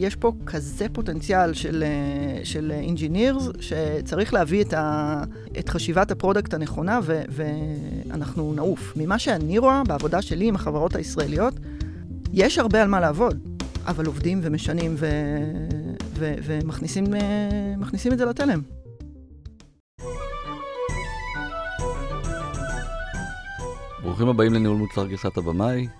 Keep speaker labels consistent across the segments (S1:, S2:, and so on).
S1: יש פה כזה פוטנציאל של, אה, של engineers, שצריך להביא את, ה, את חשיבת ה product הנכונה, ו, ואנחנו נעוף. ממה שאני רואה בעבודה שלי עם החברות הישראליות, יש הרבה על מה לעבוד, אבל עובדים ומשנים ו, ו, ומכניסים את זה לתלם.
S2: ברוכים הבאים לניהול מוצר גרסת הבמאי.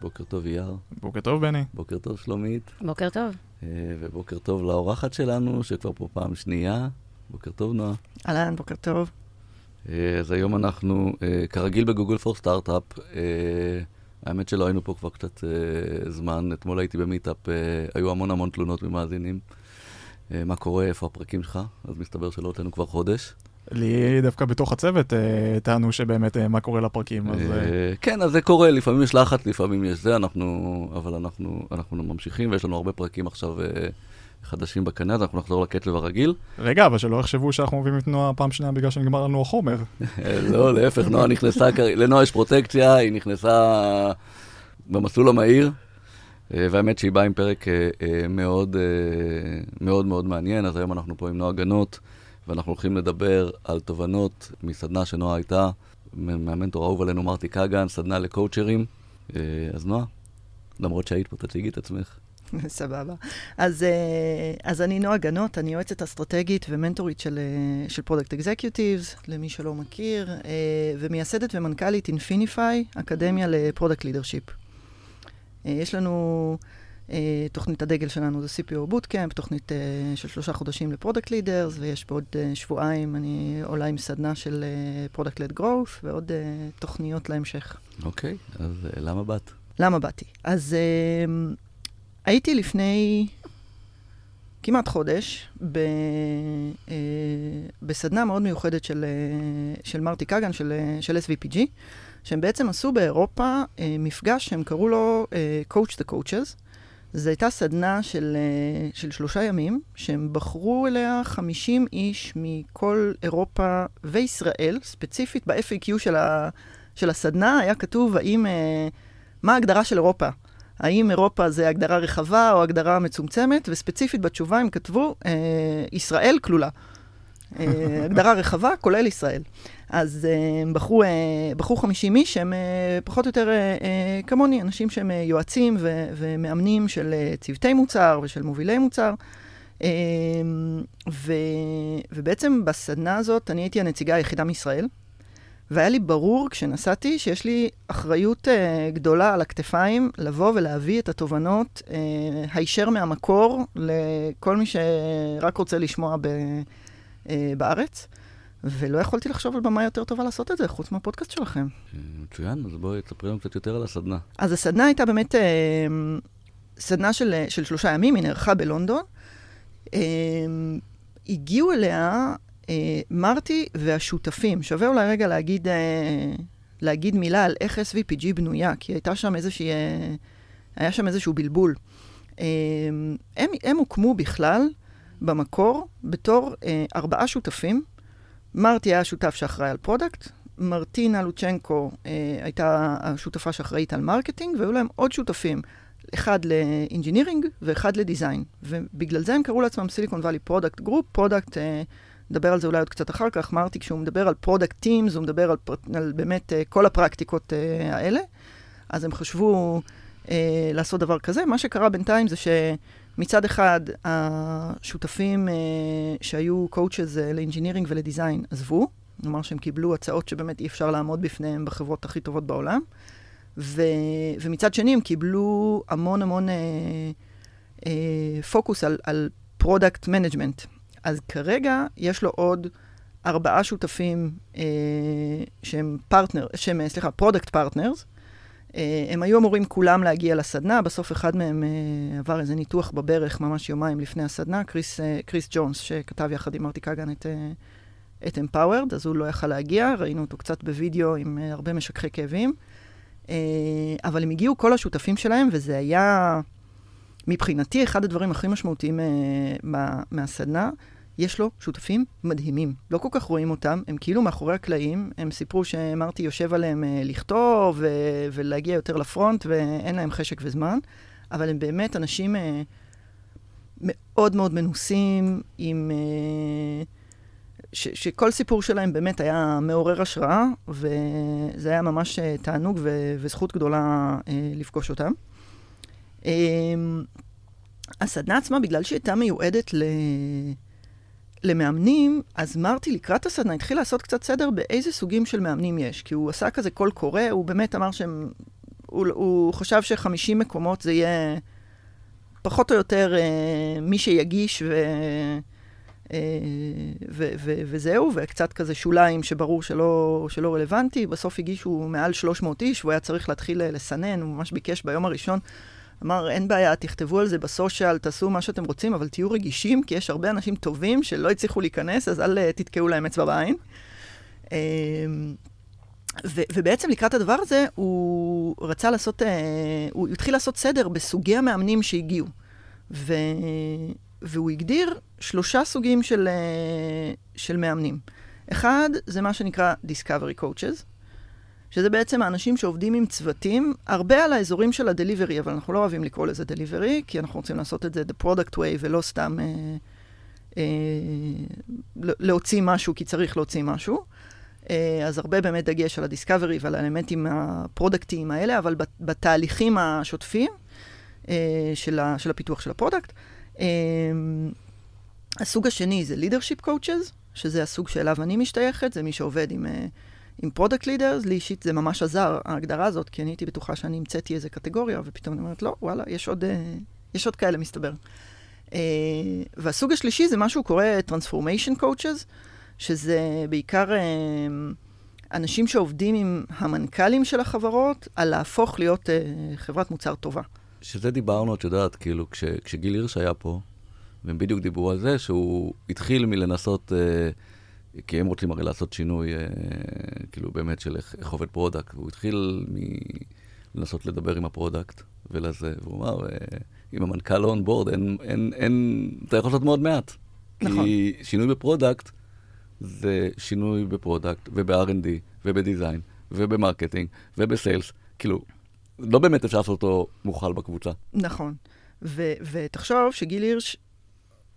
S2: בוקר טוב, אייר.
S3: בוקר טוב, בני.
S2: בוקר טוב, שלומית.
S4: בוקר טוב.
S2: אה, ובוקר טוב לאורחת שלנו, שכבר פה פעם שנייה. בוקר טוב, נועה.
S1: אהלן, בוקר טוב.
S2: אה, אז היום אנחנו, אה, כרגיל בגוגל פור סטארט-אפ, האמת שלא היינו פה כבר קצת זמן, אתמול הייתי במיטאפ, היו המון המון תלונות ממאזינים. מה קורה, איפה הפרקים שלך? אז מסתבר שלא הוצאנו כבר חודש.
S3: לי דווקא בתוך הצוות אה, טענו שבאמת אה, מה קורה לפרקים, אז...
S2: אה, כן, אז זה קורה, לפעמים יש לחץ, לפעמים יש זה, אנחנו... אבל אנחנו, אנחנו ממשיכים, ויש לנו הרבה פרקים עכשיו חדשים בקנה, אז אנחנו נחזור לקצב הרגיל.
S3: רגע, אבל שלא יחשבו שאנחנו מביאים את נועה פעם שנייה בגלל שנגמר לנו החומר.
S2: לא, להפך, נועה נכנסה, לנועה יש פרוטקציה, היא נכנסה במסלול המהיר. והאמת שהיא באה עם פרק מאוד מאוד מאוד מעניין, אז היום אנחנו פה עם נועה גנות. ואנחנו הולכים לדבר על תובנות מסדנה שנועה הייתה, מהמנטור האהוב עלינו מרטי קאגן, סדנה לקואוצ'רים. אה, אז נועה, למרות שהיית פה, תציגי את עצמך.
S1: סבבה. אז, אה, אז אני נועה גנות, אני יועצת אסטרטגית ומנטורית של, אה, של product executives, למי שלא מכיר, ומייסדת ומנכ"לית Infinify, אקדמיה ל product leadership. יש לנו תוכנית הדגל שלנו זה CPO bootcamp, תוכנית אה, של שלושה חודשים ל product leaders, ויש בעוד אה, שבועיים אני עולה עם סדנה של product led growth, ועוד תוכניות להמשך.
S2: אוקיי, אוקיי, אז למה באת?
S1: למה באתי? אז הייתי לפני כמעט חודש ב, בסדנה מאוד מיוחדת של, של מרטי קאגן, של, של SVPG, שהם בעצם עשו באירופה אה, מפגש שהם קראו לו אה, Coach the Coaches. זו הייתה סדנה של, אה, של שלושה ימים, שהם בחרו אליה 50 איש מכל אירופה וישראל, ספציפית ב-FAQ של, ה, של הסדנה היה כתוב האם, אה, מה ההגדרה של אירופה. האם אירופה זה הגדרה רחבה או הגדרה מצומצמת, וספציפית בתשובה הם כתבו, אה, ישראל כלולה. אה, הגדרה רחבה, כולל ישראל. אז אה, הם בחרו, אה, בחרו 50 איש שהם פחות או יותר כמוני, אנשים שהם יועצים ו- ומאמנים של צוותי מוצר ושל מובילי מוצר. ו- ובעצם בסדנה הזאת אני הייתי הנציגה היחידה מישראל, והיה לי ברור כשנסעתי שיש לי אחריות גדולה על הכתפיים לבוא ולהביא את התובנות הישר מהמקור לכל מי שרק רוצה לשמוע ב- אה, בארץ, ולא יכולתי לחשוב על במה יותר טובה לעשות את זה, חוץ מהפודקאסט שלכם.
S2: מצוין, אז בואי תספרי לנו קצת יותר על הסדנה.
S1: אז הסדנה הייתה באמת אה, סדנה של, של שלושה ימים, היא נערכה בלונדון. אה, הגיעו אליה אה, מרטי והשותפים. שווה אולי רגע להגיד, אה, להגיד מילה על איך SVPG בנויה, כי הייתה שם איזושהי, אה, היה שם איזשהו בלבול. אה, הם, הם הוקמו בכלל במקור בתור אה, ארבעה שותפים. מרטי היה השותף שאחראי על product, מרטינה לוצ'נקו אה, הייתה השותפה שאחראית על marketing, והיו להם עוד שותפים, אחד ל engineering ואחד ל design. ובגלל זה הם קראו לעצמם Silicon Valley Product Group, product, נדבר על זה אולי עוד קצת אחר כך, מרטי כשהוא מדבר על product teams, הוא מדבר על, על באמת אה, כל הפרקטיקות אה, האלה. אז הם חשבו אה, לעשות דבר כזה. מה שקרה בינתיים זה ש... מצד אחד, השותפים uh, שהיו coaches uh, לאינג'ינירינג ולדיזיין עזבו, כלומר שהם קיבלו הצעות שבאמת אי אפשר לעמוד בפניהם בחברות הכי טובות בעולם, ו, ומצד שני הם קיבלו המון המון אה, אה, פוקוס על, product management. אז כרגע יש לו עוד ארבעה שותפים אה, שהם פרטנר, שהם, סליחה, product partners, אה, הם היו אמורים כולם להגיע לסדנה, בסוף אחד מהם אה, עבר איזה ניתוח בברך ממש יומיים לפני הסדנה, קריס, אה, קריס ג'ונס, שכתב יחד עם מרטי קאגן את, את Empowered, אז הוא לא יכל להגיע, ראינו אותו קצת בווידאו עם הרבה משככי כאבים. אבל הם הגיעו כל השותפים שלהם, וזה היה מבחינתי אחד הדברים הכי משמעותיים מהסדנה. יש לו שותפים מדהימים. לא כל כך רואים אותם, הם כאילו מאחורי הקלעים, הם סיפרו שמרטי יושב עליהם אה, לכתוב ולהגיע יותר לפרונט, ואין להם חשק וזמן, אבל הם באמת אנשים אה, מאוד מאוד מנוסים, עם... אה, ש, שכל סיפור שלהם באמת היה מעורר השראה, וזה היה ממש תענוג ו, וזכות גדולה אה, לפגוש אותם. אה, הסדנה עצמה, בגלל שהיא הייתה מיועדת ל... למאמנים, אז מרטי לקראת הסדנה התחיל לעשות קצת סדר באיזה סוגים של מאמנים יש. כי הוא עשה כזה קול קורא, הוא באמת אמר שהם... הוא, הוא חשב ש-50 מקומות זה יהיה פחות או יותר אה, מי שיגיש ו... אה, ו- ו- וזהו, וקצת כזה שוליים שברור שלא, שלא רלוונטי. בסוף הגישו מעל 300 איש, והוא היה צריך להתחיל לסנן, הוא ממש ביקש ביום הראשון. אמר, אין בעיה, תכתבו על זה בסושיאל, תעשו מה שאתם רוצים, אבל תהיו רגישים, כי יש הרבה אנשים טובים שלא הצליחו להיכנס, אז אל אה, תתקעו להם אצבע בעין. אמ, ו- ובעצם לקראת הדבר הזה, הוא רצה לעשות, אה, הוא התחיל לעשות סדר בסוגי המאמנים שהגיעו. ו- והוא הגדיר שלושה סוגים של, אה, של מאמנים. אחד, זה מה שנקרא Discovery Coaches, שזה בעצם האנשים שעובדים עם צוותים, הרבה על האזורים של ה delivery, אבל אנחנו לא אוהבים לקרוא לזה delivery, כי אנחנו רוצים לעשות את זה the product way ולא סתם אה, אה, להוציא משהו כי צריך להוציא משהו. אה, אז הרבה באמת דגש על ה discovery ועל האלמנטים הפרודקטיים האלה, אבל בתהליכים השוטפים אה, של, ה, של הפיתוח של ה product. אה, הסוג השני זה leadership coaches, שזה הסוג שאליו אני משתייכת, זה מי שעובד עם... אה, עם product leaders, לי אישית זה ממש עזר, ההגדרה הזאת, כי אני הייתי בטוחה שאני המצאתי איזה קטגוריה, ופתאום אני אומרת, לא, וואלה, יש עוד, אה, יש עוד כאלה, מסתבר. אה, והסוג השלישי זה מה שהוא קורא Transformation Coaches, שזה בעיקר אה, אנשים שעובדים עם המנכ"לים של החברות, על להפוך להיות אה, חברת מוצר טובה.
S2: שזה דיברנו, את יודעת, כאילו, כש, כשגיל הירש היה פה, והם בדיוק דיברו על זה, שהוא התחיל מלנסות... אה, כי הם רוצים הרי לעשות שינוי, אה, כאילו באמת של איך, איך עובד product. והוא התחיל מלנסות לדבר עם ה product ולזה, והוא אמר, אה, אם המנכ"ל on board, אין, אין, אין, אתה יכול לעשות מאוד מעט. נכון. כי שינוי ב product זה שינוי ב product וב-R&D וב design וב marketing וב sales. כאילו, לא באמת אפשר לעשות אותו מוכל בקבוצה.
S1: נכון. ו- ותחשוב שגיל הירש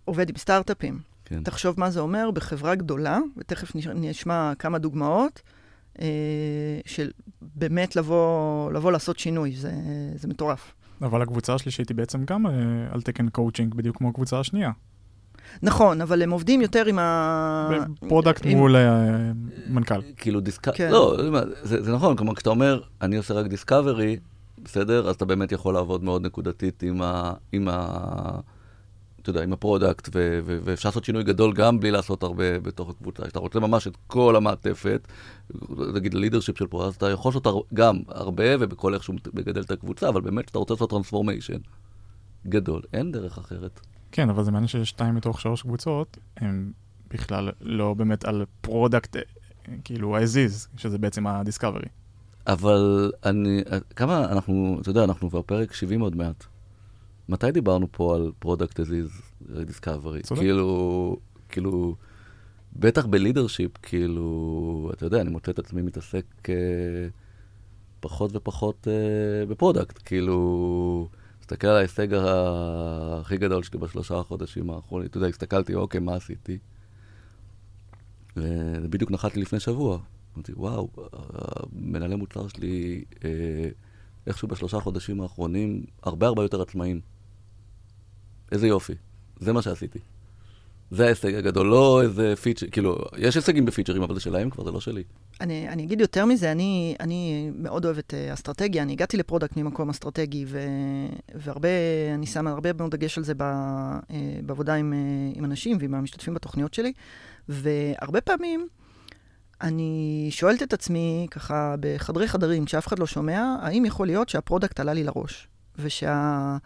S1: עובד עם סטארט-אפים. כן. תחשוב מה זה אומר בחברה גדולה, ותכף נשמע כמה דוגמאות, אה, של באמת לבוא, לבוא לעשות שינוי, זה, זה מטורף.
S3: אבל הקבוצה השלישית היא בעצם גם אה, על תקן קואוצ'ינג, בדיוק כמו הקבוצה השנייה.
S1: נכון, אבל הם עובדים יותר עם ה...
S3: product עם... מול אה, מנכ"ל.
S2: כאילו דיסק... כן. לא, זה, זה נכון, כלומר, כשאתה אומר, אני עושה רק discovery, בסדר? אז אתה באמת יכול לעבוד מאוד נקודתית עם ה... עם ה... אתה יודע, עם ה product, ו- ו- ואפשר לעשות שינוי גדול גם בלי לעשות הרבה בתוך הקבוצה. כשאתה רוצה ממש את כל המעטפת, נגיד ה leadership של product, אתה יכול לעשות גם הרבה ובכל איך שהוא מגדל את הקבוצה, אבל באמת כשאתה רוצה לעשות transformation גדול, אין דרך אחרת.
S3: כן, אבל זה מעניין ששתיים מתוך שלוש קבוצות, הם בכלל לא באמת על product, כאילו ה-as is, שזה בעצם ה-Discovery.
S2: אבל אני, כמה אנחנו, אתה יודע, אנחנו כבר פרק 70 עוד מעט. מתי דיברנו פה על product as is discovery? כאילו, כאילו, בטח ב leadership, כאילו, אתה יודע, אני מוצא את עצמי מתעסק אה, פחות ופחות אה, ב product. כאילו, תסתכל על ההישג הכי גדול שלי בשלושה החודשים האחרונים, אתה יודע, הסתכלתי, אוקיי, מה עשיתי? וזה בדיוק נחת לי לפני שבוע. אמרתי, וואו, המנהלי מוצר שלי, אה, איכשהו בשלושה חודשים האחרונים, הרבה הרבה יותר עצמאים. איזה יופי. זה מה שעשיתי. זה ההישג הגדול, לא איזה פיצ'ר, כאילו, יש הישגים בפיצ'רים, אבל זה שלהם כבר, זה לא שלי.
S1: אני, אני אגיד יותר מזה, אני, אני מאוד אוהבת אה, אסטרטגיה, אני הגעתי ל product ממקום אסטרטגי, ו, והרבה, אני שמה הרבה מאוד דגש על זה ב, אה, בעבודה עם, אה, עם אנשים ועם המשתתפים בתוכניות שלי, והרבה פעמים אני שואלת את עצמי, ככה, בחדרי חדרים, כשאף אחד לא שומע, האם יכול להיות שה product עלה לי לראש, ושה...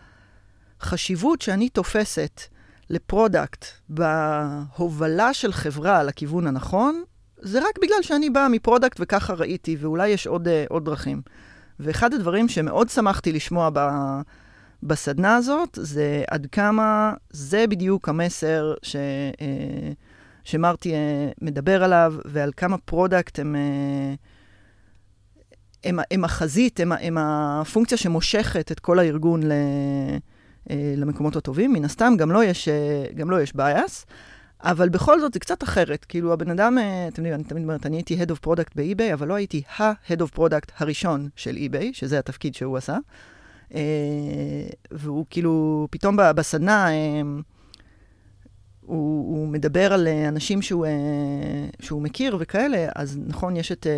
S1: החשיבות שאני תופסת ל product בהובלה של חברה לכיוון הנכון, זה רק בגלל שאני באה מ product וככה ראיתי, ואולי יש עוד, אה, עוד דרכים. ואחד הדברים שמאוד שמחתי לשמוע ב, בסדנה הזאת, זה עד כמה זה בדיוק המסר ש, אה, שמרטי אה, מדבר עליו, ועל כמה product הם... הם, הם החזית, הם, הם הפונקציה שמושכת את כל הארגון ל, אה, למקומות הטובים. מן הסתם, גם לא יש, אה, לא יש bias, אבל בכל זאת זה קצת אחרת. כאילו, הבן אדם, אה, אתם יודעים, אני תמיד אומרת, אני הייתי Head of Product ב-eBay, אבל לא הייתי ה-Head of Product הראשון של eBay, שזה התפקיד שהוא עשה. אה, והוא כאילו, פתאום בסדנה, אה, הוא, הוא מדבר על אה, אנשים שהוא, אה, שהוא מכיר וכאלה, אז נכון, יש את אה,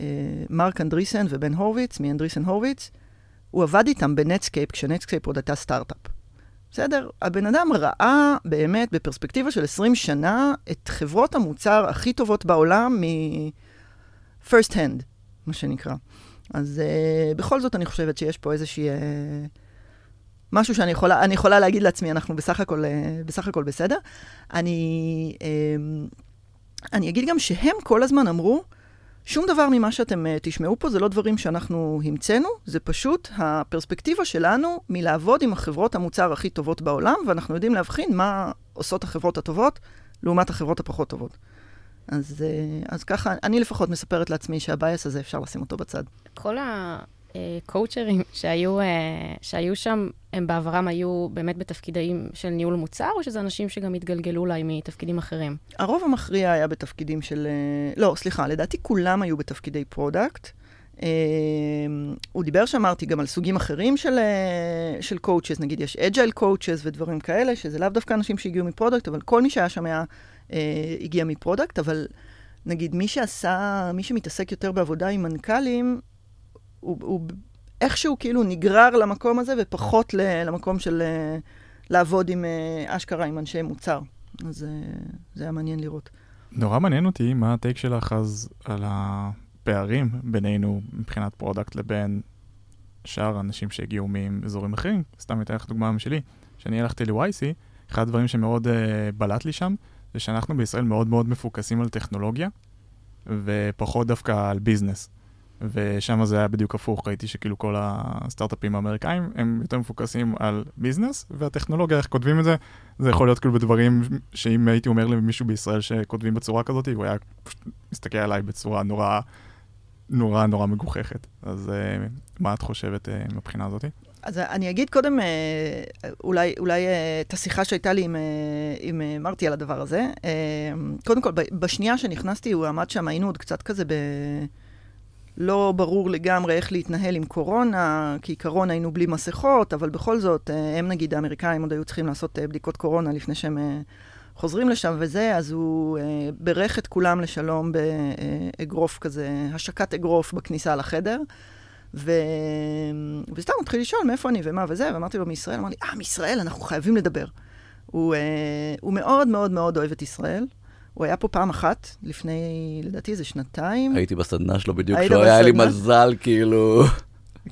S1: אה, מרק אנדריסן ובן הורוביץ, מאנדריסן הורוביץ. הוא עבד איתם בנטסקייפ, כשנטסקייפ עוד הייתה סטארט-אפ. בסדר? הבן אדם ראה באמת, בפרספקטיבה של 20 שנה, את חברות המוצר הכי טובות בעולם מ-first hand, מה שנקרא. אז אה, בכל זאת אני חושבת שיש פה איזושהי... אה, משהו שאני יכולה, יכולה להגיד לעצמי, אנחנו בסך הכל, uh, בסך הכל בסדר. אני, uh, אני אגיד גם שהם כל הזמן אמרו, שום דבר ממה שאתם uh, תשמעו פה זה לא דברים שאנחנו המצאנו, זה פשוט הפרספקטיבה שלנו מלעבוד עם החברות המוצר הכי טובות בעולם, ואנחנו יודעים להבחין מה עושות החברות הטובות לעומת החברות הפחות טובות. אז, uh, אז ככה, אני לפחות מספרת לעצמי שהבייס הזה, אפשר לשים אותו בצד.
S4: כל ה coach-רים שהיו, אה, שהיו שם, הם בעברם היו באמת בתפקידים של ניהול מוצר, או שזה אנשים שגם התגלגלו אולי מתפקידים אחרים?
S1: הרוב המכריע היה בתפקידים של... אה, לא, סליחה, לדעתי כולם היו בתפקידי פרודקט. אה, הוא דיבר שאמרתי גם על סוגים אחרים של, של coaches, נגיד יש agile coaches ודברים כאלה, שזה לאו דווקא אנשים שהגיעו מפרודקט, אבל כל מי שהיה שם היה, הגיע מפרודקט, אבל נגיד מי שעשה, מי שמתעסק יותר בעבודה עם מנכ"לים, הוא, הוא איכשהו כאילו נגרר למקום הזה ופחות ל, למקום של uh, לעבוד עם uh, אשכרה, עם אנשי מוצר. אז uh, זה היה מעניין לראות.
S3: נורא מעניין אותי מה ה take שלך אז על הפערים בינינו מבחינת פרודקט לבין שאר האנשים שהגיעו מאזורים אחרים. סתם אתן לך דוגמה משלי. כשאני הלכתי ל-YC, אחד הדברים שמאוד uh, בלט לי שם, זה שאנחנו בישראל מאוד מאוד מפוקסים על טכנולוגיה, ופחות דווקא על ביזנס. ושם זה היה בדיוק הפוך, ראיתי שכאילו כל הסטארט-אפים האמריקאים הם יותר מפוקסים על ביזנס, והטכנולוגיה, איך כותבים את זה, זה יכול להיות כאילו בדברים שאם הייתי אומר למישהו בישראל שכותבים בצורה כזאת, הוא היה פשוט מסתכל עליי בצורה נורא, נורא נורא מגוחכת. אז uh, מה את חושבת uh, מבחינה הזאת?
S1: אז אני אגיד קודם, אולי, אולי את השיחה שהייתה לי עם, עם מרטי על הדבר הזה. קודם כל, בשנייה שנכנסתי, הוא עמד שם, היינו עוד קצת כזה ב... לא ברור לגמרי איך להתנהל עם קורונה, כי קורונה היינו בלי מסכות, אבל בכל זאת, הם נגיד האמריקאים עוד היו צריכים לעשות בדיקות קורונה לפני שהם חוזרים לשם וזה, אז הוא בירך את כולם לשלום באגרוף כזה, השקת אגרוף בכניסה לחדר. ו... וסתם התחיל לשאול מאיפה אני ומה וזה, ואמרתי לו מישראל, אמר לי, אה, מישראל, אנחנו חייבים לדבר. הוא, אה, הוא מאוד מאוד מאוד אוהב את ישראל. הוא היה פה פעם אחת, לפני, לדעתי, איזה שנתיים.
S2: הייתי בסדנה שלו בדיוק, כשהוא היה לי מזל, כאילו...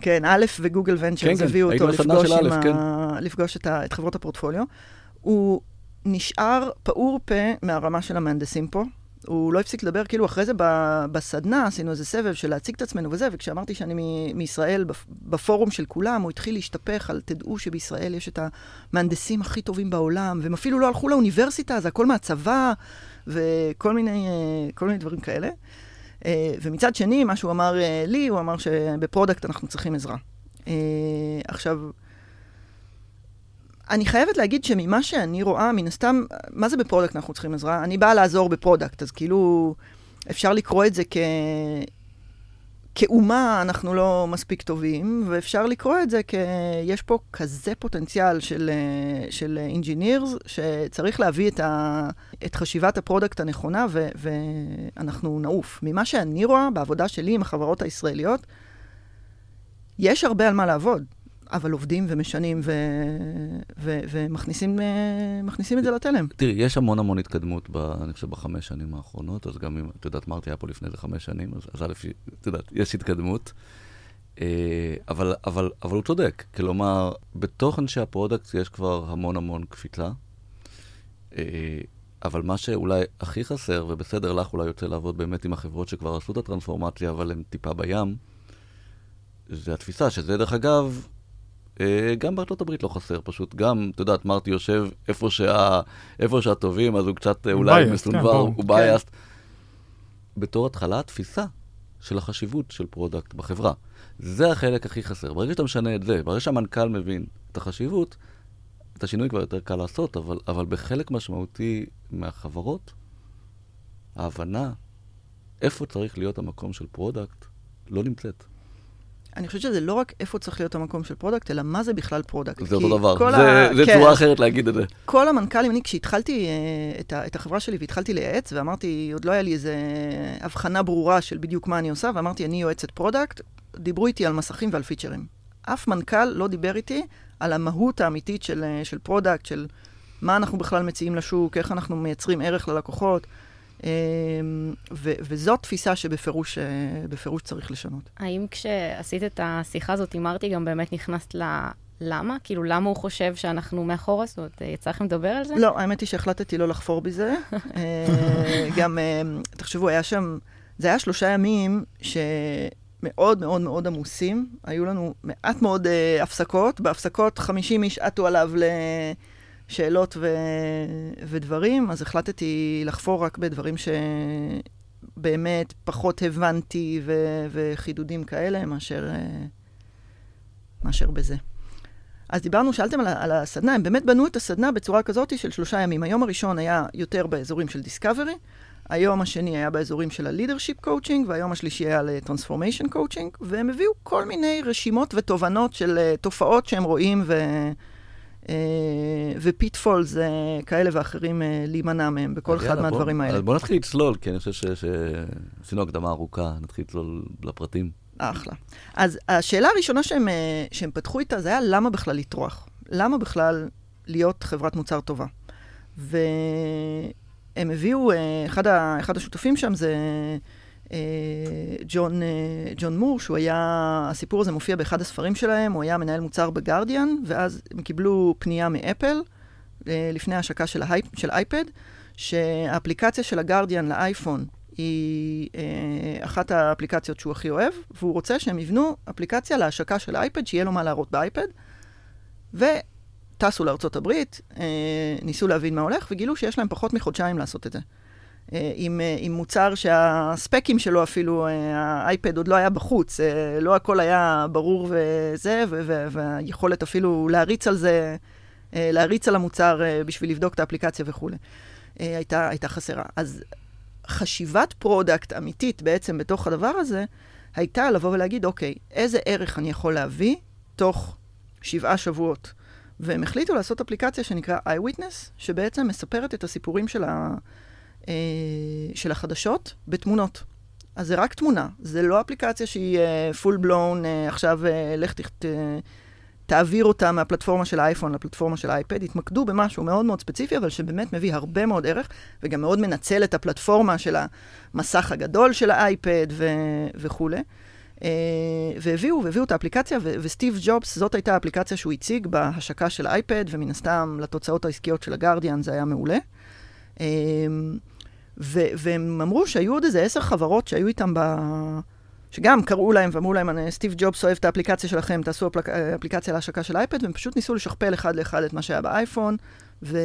S1: כן, א' וגוגל ונצ'רס
S2: כן,
S1: הביאו
S2: כן,
S1: אותו
S2: הייתי בסדנה
S1: לפגוש,
S2: של
S1: עם
S2: א', כן.
S1: ה... לפגוש את, ה... את חברות הפורטפוליו. הוא נשאר פעור פה מהרמה של המהנדסים פה. הוא לא הפסיק לדבר, כאילו אחרי זה ב- בסדנה עשינו איזה סבב של להציג את עצמנו וזה, וכשאמרתי שאני מ- מישראל, בפ- בפורום של כולם, הוא התחיל להשתפך על תדעו שבישראל יש את המהנדסים הכי טובים בעולם, והם אפילו לא הלכו לאוניברסיטה, זה הכל מהצבא, וכל מיני, אה, כל מיני דברים כאלה. אה, ומצד שני, מה שהוא אמר אה, לי, הוא אמר שבפרודקט אנחנו צריכים עזרה. עכשיו, אני חייבת להגיד שממה שאני רואה, מן הסתם, מה זה בפרודקט אנחנו צריכים עזרה? אני באה לעזור בפרודקט, אז כאילו, אפשר לקרוא את זה כ... כאומה אנחנו לא מספיק טובים, ואפשר לקרוא את זה כ... יש פה כזה פוטנציאל של, של engineers, שצריך להביא את, ה... את חשיבת הפרודקט הנכונה, ו... ואנחנו נעוף. ממה שאני רואה בעבודה שלי עם החברות הישראליות, יש הרבה על מה לעבוד. אבל עובדים ומשנים ו... ו... ומכניסים מכניסים את זה לתלם.
S2: תראי, יש המון המון התקדמות, ב, אני חושב, בחמש שנים האחרונות, אז גם אם, את יודעת, מרטי היה פה לפני איזה חמש שנים, אז, א', את יודעת, יש התקדמות. אבל, אבל, אבל הוא צודק, כלומר, בתוך אנשי הפרודקט יש כבר המון המון קפיצה, אבל מה שאולי הכי חסר, ובסדר, לך אולי יוצא לעבוד באמת עם החברות שכבר עשו את הטרנספורמציה, אבל הן טיפה בים, זה התפיסה, שזה דרך אגב, גם בארצות הברית לא חסר, פשוט גם, את יודעת, מרטי יושב איפה, שה, איפה שהטובים, אז הוא קצת אולי מסונוור, הוא biased. בתור התחלה, התפיסה של החשיבות של פרודקט בחברה. זה החלק הכי חסר. ברגע שאתה משנה את זה, ברגע שהמנכ"ל מבין את החשיבות, את השינוי כבר יותר קל לעשות, אבל, אבל בחלק משמעותי מהחברות, ההבנה איפה צריך להיות המקום של פרודקט לא נמצאת.
S1: אני חושבת שזה לא רק איפה צריך להיות המקום של פרודקט, אלא מה זה בכלל פרודקט.
S2: זה אותו דבר, זה,
S1: ה...
S2: זה
S1: כן.
S2: צורה אחרת להגיד את זה.
S1: כל המנכ"לים, אני כשהתחלתי uh, את, ה, את החברה שלי והתחלתי לייעץ, ואמרתי, עוד לא היה לי איזה הבחנה ברורה של בדיוק מה אני עושה, ואמרתי, אני יועצת פרודקט, דיברו איתי על מסכים ועל פיצ'רים. אף מנכ"ל לא דיבר איתי על המהות האמיתית של, אה, של פרודקט, של מה אנחנו בכלל מציעים לשוק, איך אנחנו מייצרים ערך ללקוחות. אמ, ו- וזאת תפיסה שבפירוש אה, צריך לשנות.
S4: האם כשעשית את השיחה הזאת עם מרטי, גם באמת נכנסת ל... למה? כאילו, למה הוא חושב שאנחנו מאחורה? זאת אומרת, יצא לכם לדבר על זה?
S1: לא, האמת היא שהחלטתי לא לחפור בזה. אה, גם, אה, תחשבו, היה שם, זה היה שלושה ימים שמאוד מאוד מאוד עמוסים. היו לנו מעט מאוד uh, הפסקות. בהפסקות 50 איש עטו עליו לשאלות ו... ודברים, אז החלטתי לחפור רק בדברים שבאמת פחות הבנתי ו... וחידודים כאלה מאשר, uh, מאשר בזה. אז דיברנו, שאלתם על, על הסדנה, הם באמת בנו את הסדנה בצורה כזאת של שלושה ימים. היום הראשון היה יותר באזורים של דיסקאברי, היום השני היה באזורים של ה-leadership coaching, והיום השלישי היה ל-transformation coaching, והם הביאו כל מיני רשימות ותובנות של uh, תופעות שהם רואים ו... uh, ופיטפולס uh, כאלה ואחרים uh, להימנע מהם בכל אחד מהדברים האלה.
S2: אז בוא נתחיל לצלול, כי אני חושב שעשינו הקדמה ארוכה, נתחיל לצלול לפרטים.
S1: אחלה. אז השאלה הראשונה שהם, אה, שהם פתחו איתה זה היה למה בכלל לטרוח? למה בכלל להיות חברת מוצר טובה? והם הביאו, אה, אחד, ה, אחד השותפים שם זה אה, ג'ון, ג'ון מור, שהוא היה, הסיפור הזה מופיע באחד הספרים שלהם, הוא היה מנהל מוצר בגרדיאן, ואז הם קיבלו פנייה מאפל, לפני ההשקה של, ה iPad, של אייפד, שהאפליקציה של הגרדיאן לאייפון היא אה, אחת האפליקציות שהוא הכי אוהב, והוא רוצה שהם יבנו אפליקציה להשקה של אייפד, שיהיה לו מה להראות באייפד, וטסו לארצות הברית, אה, ניסו להבין מה הולך, וגילו שיש להם פחות מחודשיים לעשות את זה. אה, עם, אה, עם מוצר שהספקים שלו אפילו, אה, האייפד עוד לא היה בחוץ, לא הכל היה ברור וזה, והיכולת אפילו להריץ על זה, להריץ על המוצר בשביל לבדוק את האפליקציה וכולי, הייתה, הייתה חסרה. אז חשיבת פרודקט אמיתית בעצם בתוך הדבר הזה, הייתה לבוא ולהגיד, אוקיי, איזה ערך אני יכול להביא תוך שבעה שבועות? והם החליטו לעשות אפליקציה שנקרא Eyewitness, שבעצם מספרת את הסיפורים של, ה, אה, של החדשות בתמונות. אז זה רק תמונה, זה לא אפליקציה שהיא uh, full blown, uh, עכשיו uh, לך תכת... Uh, תעביר אותה מהפלטפורמה של האייפון לפלטפורמה של האייפד, יתמקדו במשהו מאוד מאוד ספציפי, אבל שבאמת מביא הרבה מאוד ערך, וגם מאוד מנצל את הפלטפורמה של המסך הגדול של האייפד ו- וכולי. Uh, והביאו, והביאו את האפליקציה, ו- וסטיב ג'ובס, זאת הייתה האפליקציה שהוא הציג בהשקה של האייפד, ומן הסתם לתוצאות העסקיות של הגרדיאן זה היה מעולה. Uh, ו- והם אמרו שהיו עוד איזה עשר חברות שהיו איתם ב... שגם קראו להם ואמרו להם, סטיב ג'ובס אוהב את האפליקציה שלכם, תעשו אפליק... אפליקציה להשקה של אייפד, והם פשוט ניסו לשכפל אחד לאחד את מה שהיה באייפון, ו...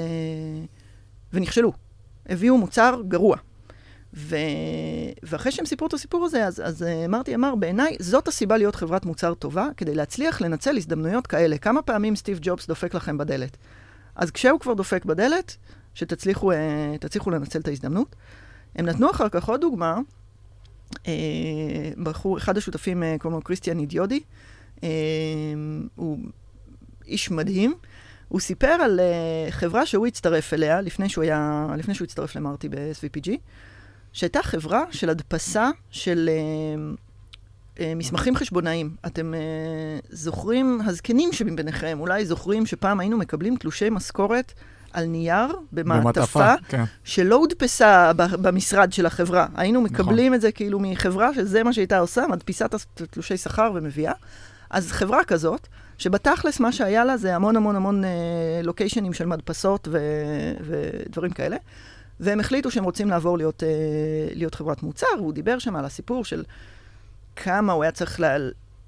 S1: ונכשלו. הביאו מוצר גרוע. ו... ואחרי שהם סיפרו את הסיפור הזה, אז, אז מרטי אמר, בעיניי זאת הסיבה להיות חברת מוצר טובה, כדי להצליח לנצל הזדמנויות כאלה. כמה פעמים סטיב ג'ובס דופק לכם בדלת? אז כשהוא כבר דופק בדלת, שתצליחו uh, לנצל את ההזדמנות. הם נתנו אחר כך עוד דוגמה, אה, בחור, אחד השותפים אה, קוראים לו קריסטיאן אידיודי, אה, הוא איש מדהים. הוא סיפר על חברה שהוא הצטרף אליה לפני שהוא, היה, לפני שהוא הצטרף למרטי ב-SVPG, שהייתה חברה של הדפסה של מסמכים חשבונאיים. אתם זוכרים, הזקנים שביניכם, אולי זוכרים שפעם היינו מקבלים תלושי משכורת על נייר, במעטפה,
S3: כן.
S1: שלא הודפסה במשרד של החברה. היינו מקבלים נכון. את זה כאילו מחברה שזה מה שהייתה עושה, מדפיסה את תלושי שכר ומביאה. אז חברה כזאת, שבתכלס מה שהיה לה זה המון המון המון אה, לוקיישנים של מדפסות ו, ודברים כאלה, והם החליטו שהם רוצים לעבור להיות, אה, להיות חברת מוצר, והוא דיבר שם על הסיפור של כמה הוא היה צריך לה,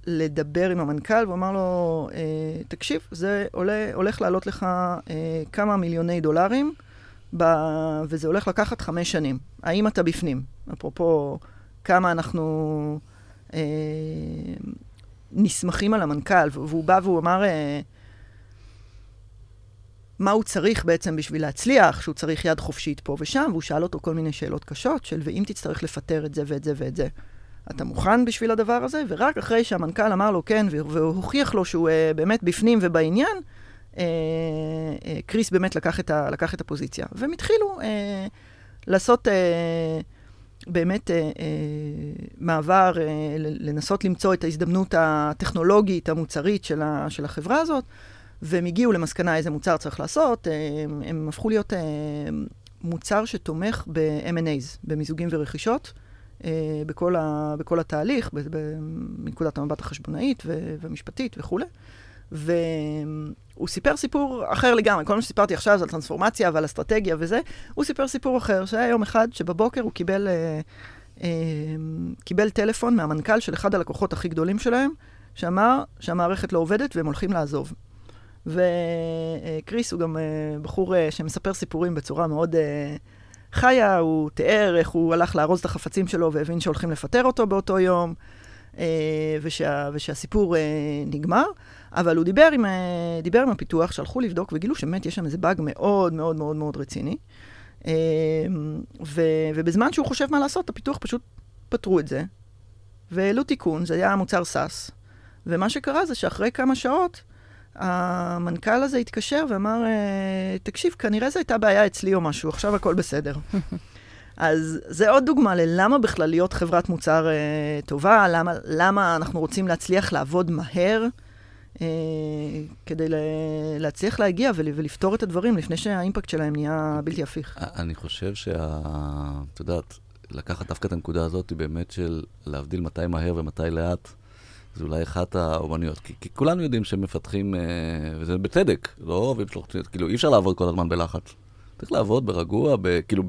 S1: לדבר עם המנכ"ל, והוא אמר לו, אה, תקשיב, זה עולה, הולך לעלות לך אה, כמה מיליוני דולרים, וזה הולך לקחת חמש שנים. האם אתה בפנים? אפרופו כמה אנחנו אה, נסמכים על המנכ"ל, והוא בא והוא אמר, מה הוא צריך בעצם בשביל להצליח, שהוא צריך יד חופשית פה ושם, והוא שאל אותו כל מיני שאלות קשות של ואם תצטרך לפטר את זה ואת זה ואת זה, אתה מוכן בשביל הדבר הזה? ורק אחרי שהמנכ"ל אמר לו כן, והוכיח לו שהוא uh, באמת בפנים ובעניין, uh, uh, קריס באמת לקח את, ה, לקח את הפוזיציה. והם התחילו לעשות באמת מעבר, לנסות למצוא את ההזדמנות הטכנולוגית, המוצרית של, ה, של החברה הזאת. והם הגיעו למסקנה איזה מוצר צריך לעשות, הם, הם הפכו להיות מוצר שתומך ב-M&A's, במיזוגים ורכישות, בכל, ה, בכל התהליך, מנקודת המבט החשבונאית והמשפטית וכולי. והוא סיפר סיפור אחר לגמרי, כל מה שסיפרתי עכשיו זה על טרנספורמציה ועל אסטרטגיה וזה, הוא סיפר סיפור אחר, שהיה יום אחד שבבוקר הוא קיבל, אה, אה, קיבל טלפון מהמנכ"ל של אחד הלקוחות הכי גדולים שלהם, שאמר שהמערכת לא עובדת והם הולכים לעזוב. וקריס הוא גם uh, בחור שמספר סיפורים בצורה מאוד חיה, הוא תיאר איך הוא הלך לארוז את החפצים שלו והבין שהולכים לפטר אותו באותו יום, uh, ושה, ושהסיפור uh, נגמר. אבל הוא דיבר עם, uh, דיבר עם הפיתוח, שהלכו לבדוק וגילו שבאמת יש שם איזה באג מאוד מאוד מאוד מאוד רציני. ו, ובזמן שהוא חושב מה לעשות, הפיתוח פשוט פתרו את זה, והעלו תיקון, זה היה מוצר SaaS. ומה שקרה זה שאחרי כמה שעות, המנכ"ל הזה התקשר ואמר, אה, תקשיב, כנראה זו הייתה בעיה אצלי או משהו, עכשיו הכל בסדר. אז זה עוד דוגמה ללמה בכלל להיות חברת מוצר אה, טובה, למה, למה אנחנו רוצים להצליח לעבוד מהר, אה, כדי להצליח להגיע ול, ולפתור את הדברים לפני שהאימפקט שלהם נהיה בלתי הפיך.
S2: אני חושב שה... את יודעת, לקחת דווקא את הנקודה הזאת באמת של להבדיל מתי מהר ומתי לאט. זה אולי אחת האומנויות. כי, כי כולנו יודעים שמפתחים, אה, וזה בצדק, לא אוהבים שלוח, כאילו אי אפשר לעבוד כל הזמן בלחץ. צריך לעבוד ברגוע, ב, כאילו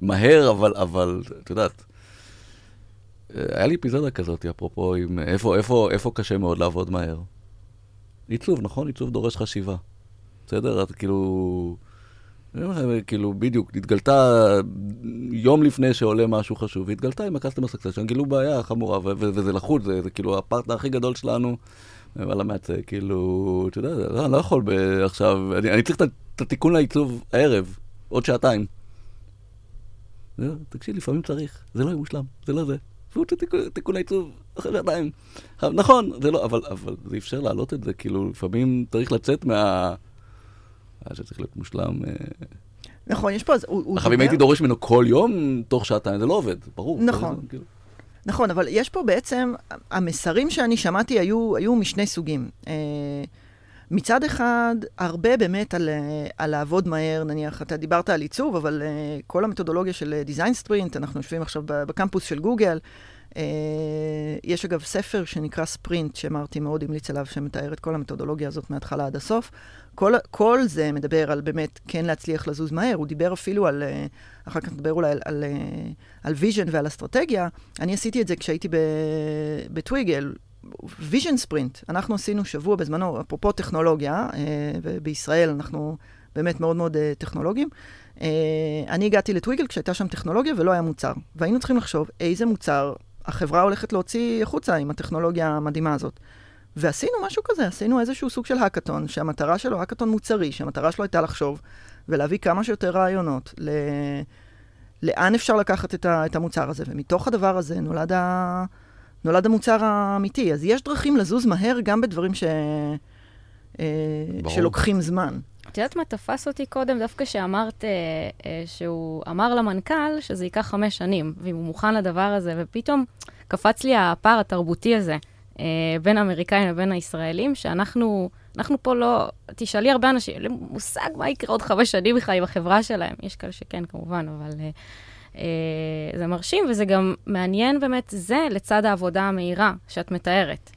S2: במהר, אבל, אבל, את יודעת. אה, היה לי אפיזודה כזאת, אפרופו, עם איפה, איפה, איפה קשה מאוד לעבוד מהר. עיצוב, נכון? עיצוב דורש חשיבה. בסדר? את כאילו... כאילו, בדיוק, התגלתה יום לפני שעולה משהו חשוב, והתגלתה עם ה-customer success, גילו בעיה חמורה, וזה לחוץ, זה, זה כאילו הפרטנר הכי גדול שלנו, אבל המעצה, כאילו, אתה יודע, לא, אני לא יכול עכשיו, אני, אני צריך את התיקון לעיצוב הערב, עוד שעתיים. תקשיב, לפעמים צריך, זה לא יהיה מושלם, זה לא זה. והוא תיקון לעיצוב אחרי שעתיים. נכון, זה לא, אבל, אבל זה אפשר להעלות את זה, כאילו, לפעמים צריך לצאת מה... שצריך להיות מושלם. אה,
S1: נכון, יש פה...
S2: עכשיו, אם הייתי דורש ממנו כל יום, תוך שעתיים, זה לא עובד, ברור.
S1: נכון. כאילו. נכון, אבל יש פה בעצם, המסרים שאני שמעתי היו, היו משני סוגים. Uh, מצד אחד, הרבה באמת על, על לעבוד מהר, נניח, אתה דיברת על עיצוב, אבל כל המתודולוגיה של דיזיין ספרינט, אנחנו יושבים עכשיו בקמפוס של גוגל, יש אגב ספר שנקרא ספרינט, שמרתי מאוד המליץ עליו, שמתאר את כל המתודולוגיה הזאת מההתחלה עד הסוף. כל, כל זה מדבר על באמת כן להצליח לזוז מהר. הוא דיבר אפילו על, אה, אחר כך נדבר אולי על, על, אה, על vision ועל אסטרטגיה. אני עשיתי את זה כשהייתי בטוויגל, vision sprint. אנחנו עשינו שבוע בזמנו, אפרופו טכנולוגיה, אה, ובישראל אנחנו באמת מאוד מאוד טכנולוגיים. אני הגעתי לטוויגל כשהייתה שם טכנולוגיה ולא היה מוצר. והיינו צריכים לחשוב איזה מוצר החברה הולכת להוציא החוצה עם הטכנולוגיה המדהימה הזאת. ועשינו משהו כזה, עשינו איזשהו סוג של האקתון, שהמטרה שלו, האקתון מוצרי, שהמטרה שלו הייתה לחשוב ולהביא כמה שיותר רעיונות ל... לאן אפשר לקחת את, ה... את המוצר הזה. ומתוך הדבר הזה נולד, ה... נולד המוצר האמיתי. אז יש דרכים לזוז מהר גם בדברים ש... אה, שלוקחים זמן.
S4: את יודעת מה תפס אותי קודם? דווקא שאמרת אה, אה, שהוא אמר למנכ"ל שזה ייקח חמש שנים, ואם הוא מוכן לדבר הזה, ופתאום קפץ לי הפער התרבותי הזה. אה, בין האמריקאים לבין הישראלים, שאנחנו אנחנו פה לא... תשאלי הרבה אנשים, אין להם מושג מה יקרה עוד חמש שנים בכלל עם החברה שלהם. יש כאלה שכן, כמובן, אבל אה, אה, זה מרשים, וזה גם מעניין באמת, זה לצד העבודה המהירה שאת מתארת.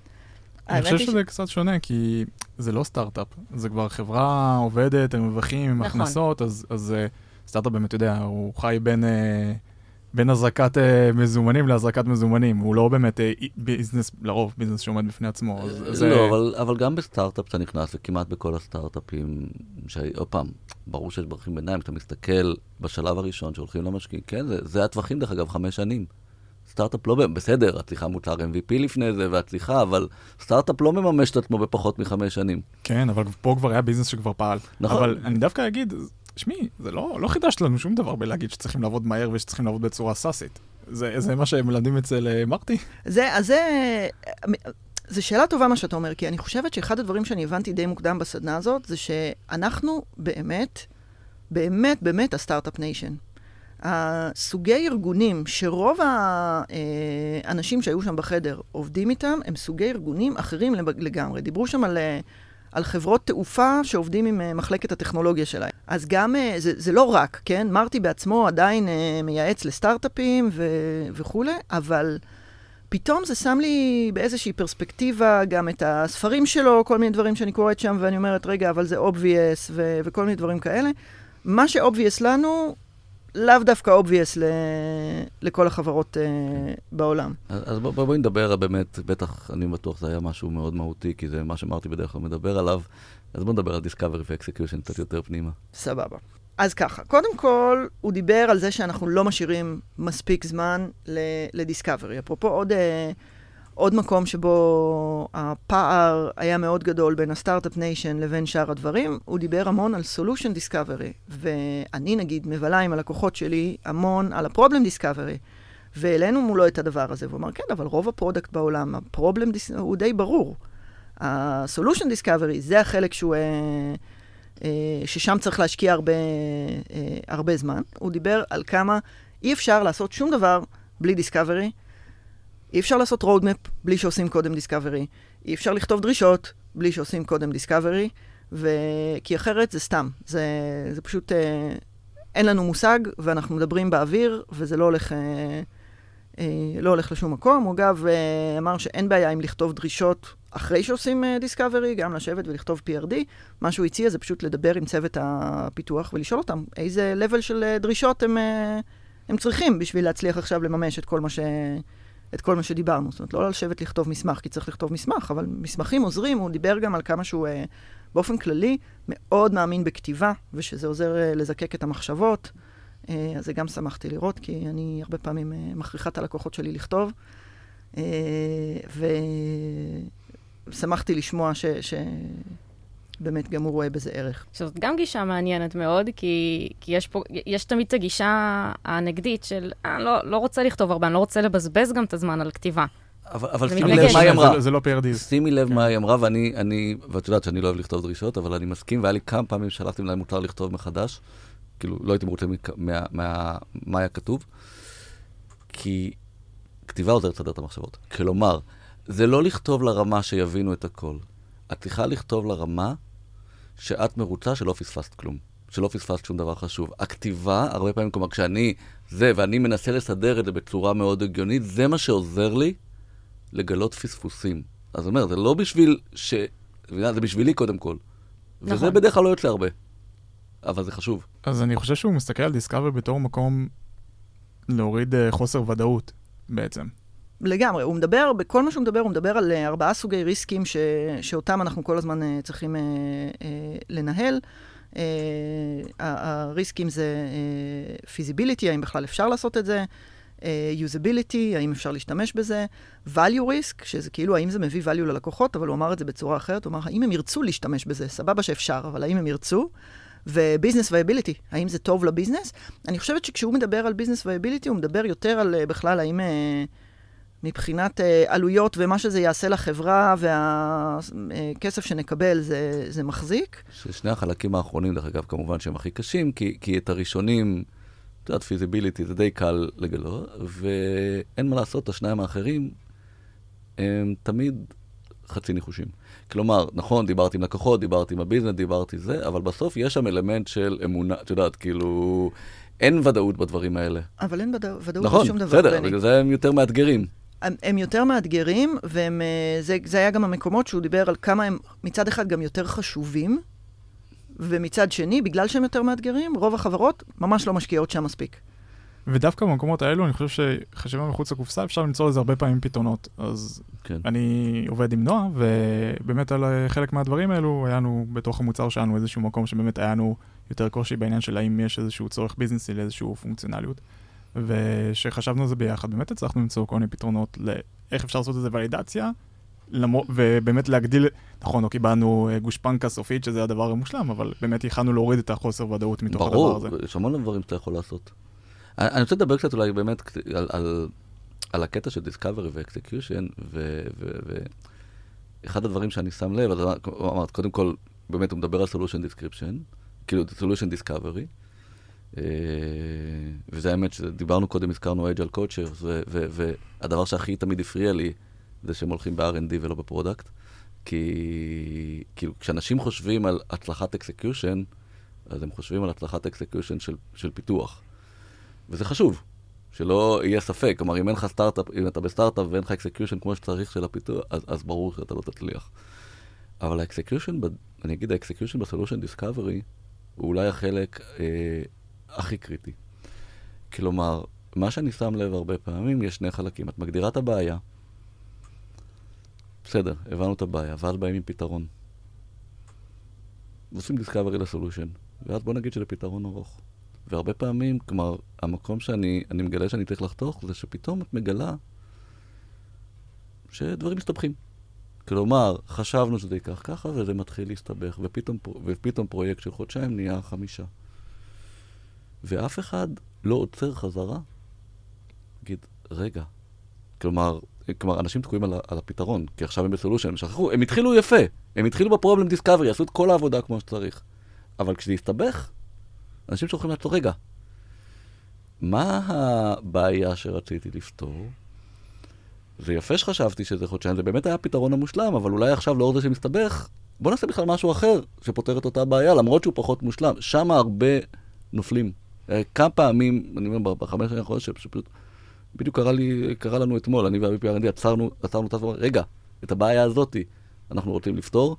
S3: אני חושב שזה. קצת שונה, כי זה לא סטארט-אפ, זה כבר חברה עובדת, הם רווחיים, עם נכון. הכנסות, אז, אז סטארט-אפ באמת, אתה יודע, הוא חי בין... בין הזרקת uh, מזומנים להזרקת מזומנים. הוא לא באמת uh, business, לרוב business שעומד בפני עצמו. אז,
S2: לא, זה... אבל, אבל גם בסטארט-אפ אתה נכנס, וכמעט בכל הסטארט-אפים, עוד פעם, ברור שיש דרכים ביניים, כשאתה מסתכל בשלב הראשון שהולכים למשקיעים, כן, זה, זה הטווחים דרך אגב, חמש שנים. סטארט-אפ לא, בסדר, את צריכה מוצר MVP לפני זה, ואת צריכה, אבל סטארט-אפ לא מממש את עצמו בפחות מחמש שנים.
S3: כן, אבל פה כבר היה ביזנס שכבר פעל.
S2: נכון.
S3: אבל אני דווקא אגיד, שמי, זה לא, לא חידש לנו שום דבר בלהגיד שצריכים לעבוד מהר ושצריכים לעבוד בצורה סאסית. זה, זה מה שהם מלמדים אצל אה, מרטי?
S1: זה, אז זה... זו שאלה טובה מה שאתה אומר, כי אני חושבת שאחד הדברים שאני הבנתי די מוקדם בסדנה הזאת, זה שאנחנו באמת, באמת, באמת ה Start-Up Nation. הסוגי ארגונים שרוב האנשים שהיו שם בחדר עובדים איתם, הם סוגי ארגונים אחרים לגמרי. דיברו שם על, על חברות תעופה שעובדים עם אה, מחלקת הטכנולוגיה שלהם. אז גם, אה, זה, זה לא רק, כן? מרטי בעצמו עדיין אה, מייעץ לסטארט-אפים ו, וכולי, אבל... פתאום זה שם לי באיזושהי פרספקטיבה גם את הספרים שלו, כל מיני דברים שאני קוראת שם, ואני אומרת, רגע, אבל זה obvious, ו- וכל מיני דברים כאלה. מה ש-obvious לנו, לאו דווקא obvious ל- לכל החברות uh, בעולם.
S2: אז, אז בואי בוא נדבר באמת, בטח, אני בטוח זה היה משהו מאוד מהותי, כי זה מה שאמרתי בדרך כלל מדבר עליו. אז בואו נדבר על Discovery ו-Execution קצת יותר פנימה.
S1: סבבה. אז ככה, קודם כל, הוא דיבר על זה שאנחנו לא משאירים מספיק זמן ל discovery. אפרופו עוד, אה, עוד מקום שבו הפער היה מאוד גדול בין ה Start-Up Nation לבין שאר הדברים, הוא דיבר המון על solution discovery. ואני, נגיד, מבלה עם הלקוחות שלי המון על ה problem discovery. והעלינו מולו את הדבר הזה, והוא אמר, כן, אבל רוב ה product בעולם, ה problem הוא די ברור. ה solution discovery, זה החלק שהוא... אה, אה, ששם צריך להשקיע הרבה, אה, הרבה זמן. הוא דיבר על כמה אי אפשר לעשות שום דבר בלי דיסקאברי. אי אפשר לעשות roadmap בלי שעושים קודם דיסקאברי. אי אפשר לכתוב דרישות בלי שעושים קודם דיסקאברי, ו... כי אחרת זה סתם. זה, זה פשוט, אה, אין לנו מושג, ואנחנו מדברים באוויר, וזה לא הולך, אה, אה, לא הולך לשום מקום. הוא אגב אה, אמר שאין בעיה עם לכתוב דרישות אחרי שעושים דיסקאברי, uh, גם לשבת ולכתוב PRD. מה שהוא הציע זה פשוט לדבר עם צוות הפיתוח ולשאול אותם איזה level של uh, דרישות הם, uh, הם צריכים בשביל להצליח עכשיו לממש את כל מה, ש... את כל מה שדיברנו. זאת אומרת, לא לשבת לכתוב מסמך, כי צריך לכתוב מסמך, אבל מסמכים עוזרים. הוא דיבר גם על כמה שהוא uh, באופן כללי מאוד מאמין בכתיבה, ושזה עוזר uh, לזקק את המחשבות. Uh, אז זה גם שמחתי לראות, כי אני הרבה פעמים uh, מכריחה את הלקוחות שלי לכתוב. Uh, ו... שמחתי לשמוע ש... ש... באמת גם הוא רואה בזה ערך.
S4: שזאת גם גישה מעניינת מאוד, כי, כי יש פה, יש תמיד את הגישה הנגדית של, אה, לא, לא רוצה לכתוב הרבה, אני לא רוצה לבזבז גם את הזמן על כתיבה.
S2: אבל, אבל שימי לב מה היא אמרה.
S3: זה, זה לא PRD.
S2: שימי לב כן. מה היא אמרה, ואני, אני, ואת יודעת שאני לא אוהב לכתוב דרישות, אבל אני מסכים, והיה לי כמה פעמים שלחתי להם מותר לכתוב מחדש, כאילו, לא הייתי מרוצה מה, מה, מה היה כתוב, כי כתיבה עוזרת לסדר את המחשבות. כלומר, זה לא לכתוב לרמה שיבינו את הכל. את צריכה לכתוב לרמה שאת מרוצה שלא פספסת כלום, שלא פספסת שום דבר חשוב. הכתיבה, הרבה פעמים, כלומר, כשאני זה, ואני מנסה לסדר את זה בצורה מאוד הגיונית, זה מה שעוזר לי לגלות פספוסים. אז אני אומר, זה לא בשביל ש... זה בשבילי קודם כל. נכון. וזה בדרך כלל לא יוצא הרבה. אבל זה חשוב.
S3: אז אני חושב שהוא מסתכל על discovery בתור מקום להוריד אה, חוסר ודאות, בעצם.
S1: לגמרי, הוא מדבר, בכל מה שהוא מדבר, הוא מדבר על אה, ארבעה סוגי ריסקים ש, שאותם אנחנו כל הזמן אה, צריכים אה, אה, לנהל. אה, הריסקים זה feasibility, אה, האם בכלל אפשר לעשות את זה, usability, האם אפשר להשתמש בזה, value risk, שזה כאילו האם זה מביא value ללקוחות, אבל הוא אמר את זה בצורה אחרת, הוא אמר, האם הם ירצו להשתמש בזה, סבבה שאפשר, אבל האם הם ירצו? ו business viability, האם זה טוב לביזנס? אני חושבת שכשהוא מדבר על business viability, הוא מדבר יותר על בכלל האם... אה, מבחינת אה, עלויות ומה שזה יעשה לחברה והכסף שנקבל, זה, זה מחזיק.
S2: שני החלקים האחרונים, דרך אגב, כמובן שהם הכי קשים, כי, כי את הראשונים, את יודעת, feasibility זה די קל לגלות, ואין מה לעשות, השניים האחרים הם תמיד חצי ניחושים. כלומר, נכון, דיברתי עם לקוחות, דיברתי עם הביזנס, דיברתי זה, אבל בסוף יש שם אלמנט של אמונה, את יודעת, כאילו, אין ודאות בדברים האלה.
S1: אבל אין ודאות נכון, בשום דבר,
S2: נכון, בסדר, בגלל זה הם יותר מאתגרים.
S1: הם, הם יותר מאתגרים, וזה אה, היה גם המקומות שהוא דיבר על כמה הם מצד אחד גם יותר חשובים, ומצד שני, בגלל שהם יותר מאתגרים, רוב החברות ממש לא משקיעות שם מספיק.
S3: ודווקא במקומות האלו, אני חושב שחשיבה מחוץ לקופסה, אפשר למצוא לזה הרבה פעמים פתרונות. אז כן. אני עובד עם נועה, ובאמת על חלק מהדברים האלו, היה לנו בתוך המוצר שלנו איזשהו מקום שבאמת היה לנו יותר קושי בעניין של האם יש איזשהו צורך ביזנסי לאיזשהו פונקציונליות. וכשחשבנו על זה ביחד, באמת הצלחנו למצוא כל מיני פתרונות לאיך אפשר לעשות את זה ולידציה, למו, ובאמת להגדיל, נכון, לא קיבלנו אה, גושפנקה סופית, שזה הדבר המושלם, אבל באמת יכלנו להוריד את החוסר ודאות מתוך
S2: ברור,
S3: הדבר הזה.
S2: ברור, יש המון דברים שאתה יכול לעשות. אני, אני רוצה לדבר קצת אולי באמת על, על, על הקטע של discovery ו execution, ואחד הדברים שאני שם לב, אז אמרת, קודם כל, באמת הוא מדבר על solution description, כאילו solution discovery, וזה האמת שדיברנו קודם, הזכרנו agile coaches, והדבר שהכי תמיד הפריע לי, זה שהם הולכים ב-R&D ולא ב product. כי כאילו, כשאנשים חושבים על הצלחת execution, אז הם חושבים על הצלחת execution של, של פיתוח. וזה חשוב, שלא יהיה ספק. כלומר, אם אין לך סטארט-אפ, אם אתה בסטארט-אפ ואין לך execution כמו שצריך של הפיתוח, אז, אז ברור שאתה לא תצליח. אבל ה execution, אני אגיד, ה execution ב solution discovery, הוא אולי החלק אה, הכי קריטי. כלומר, מה שאני שם לב הרבה פעמים, יש שני חלקים. את מגדירה את הבעיה, בסדר, הבנו את הבעיה, ואז באים עם פתרון. ועושים discovery ל solution, ואז בוא נגיד שזה פתרון ארוך. והרבה פעמים, כלומר, המקום שאני מגלה שאני צריך לחתוך, זה שפתאום את מגלה שדברים מסתבכים. כלומר, חשבנו שזה ייקח ככה, וזה מתחיל להסתבך, ופתאום, ופתאום פרויקט של חודשיים נהיה חמישה. ואף אחד לא עוצר חזרה, נגיד, רגע, כלומר, כלומר, אנשים תקועים על, על הפתרון, כי עכשיו הם בסולושן, הם שכחו, הם התחילו יפה, הם התחילו בפרובלם דיסקאברי, עשו את כל העבודה כמו שצריך. אבל כשזה יסתבך, אנשים שוכחים לעצור, רגע, מה הבעיה שרציתי לפתור? זה יפה שחשבתי שזה חודשיים, זה באמת היה הפתרון המושלם, אבל אולי עכשיו לאור זה שמסתבך, בוא נעשה בכלל משהו אחר שפותר את אותה בעיה, למרות שהוא פחות מושלם. שם הרבה נופלים. אה, כמה פעמים, אני אומר, בחמש שנים האחרונות, שפשוט... בדיוק קרה, לי, קרה לנו אתמול, אני וה-VPRND עצרנו, עצרנו את עצמנו, רגע, את הבעיה הזאתי אנחנו רוצים לפתור.